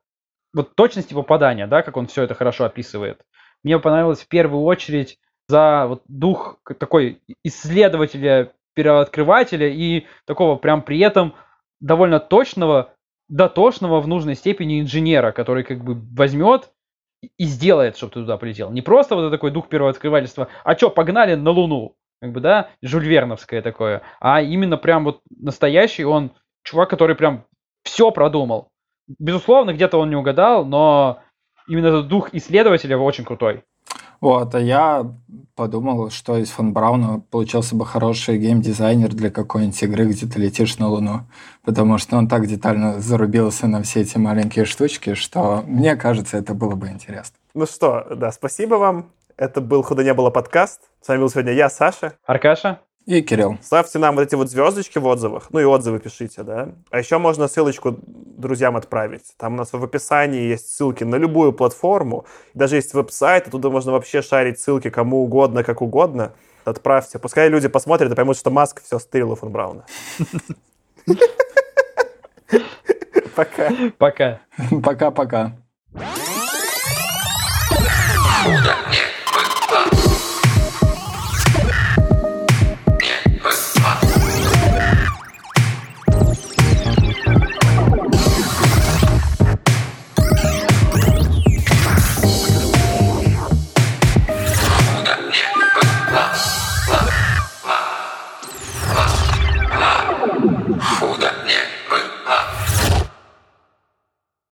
вот точности попадания, да, как он все это хорошо описывает. Мне понравилось в первую очередь за вот дух такой исследователя, первооткрывателя и такого прям при этом довольно точного, дотошного в нужной степени инженера, который как бы возьмет и сделает, чтобы ты туда полетел. Не просто вот такой дух первооткрывательства, а что, погнали на Луну, как бы, да, жульверновское такое, а именно прям вот настоящий он чувак, который прям все продумал. Безусловно, где-то он не угадал, но именно этот дух исследователя очень крутой. Вот, а я подумал, что из фон Брауна получился бы хороший геймдизайнер для какой-нибудь игры, где ты летишь на Луну. Потому что он так детально зарубился на все эти маленькие штучки, что мне кажется, это было бы интересно. Ну что, да, спасибо вам. Это был «Худо не было» подкаст. С вами был сегодня я, Саша. Аркаша. И Кирилл. Ставьте нам вот эти вот звездочки в отзывах, ну и отзывы пишите, да. А еще можно ссылочку друзьям отправить. Там у нас в описании есть ссылки на любую платформу. Даже есть веб-сайт, оттуда можно вообще шарить ссылки кому угодно, как угодно. Отправьте. Пускай люди посмотрят и поймут, что Маск все стырил у фон Брауна. Пока. Пока. Пока-пока.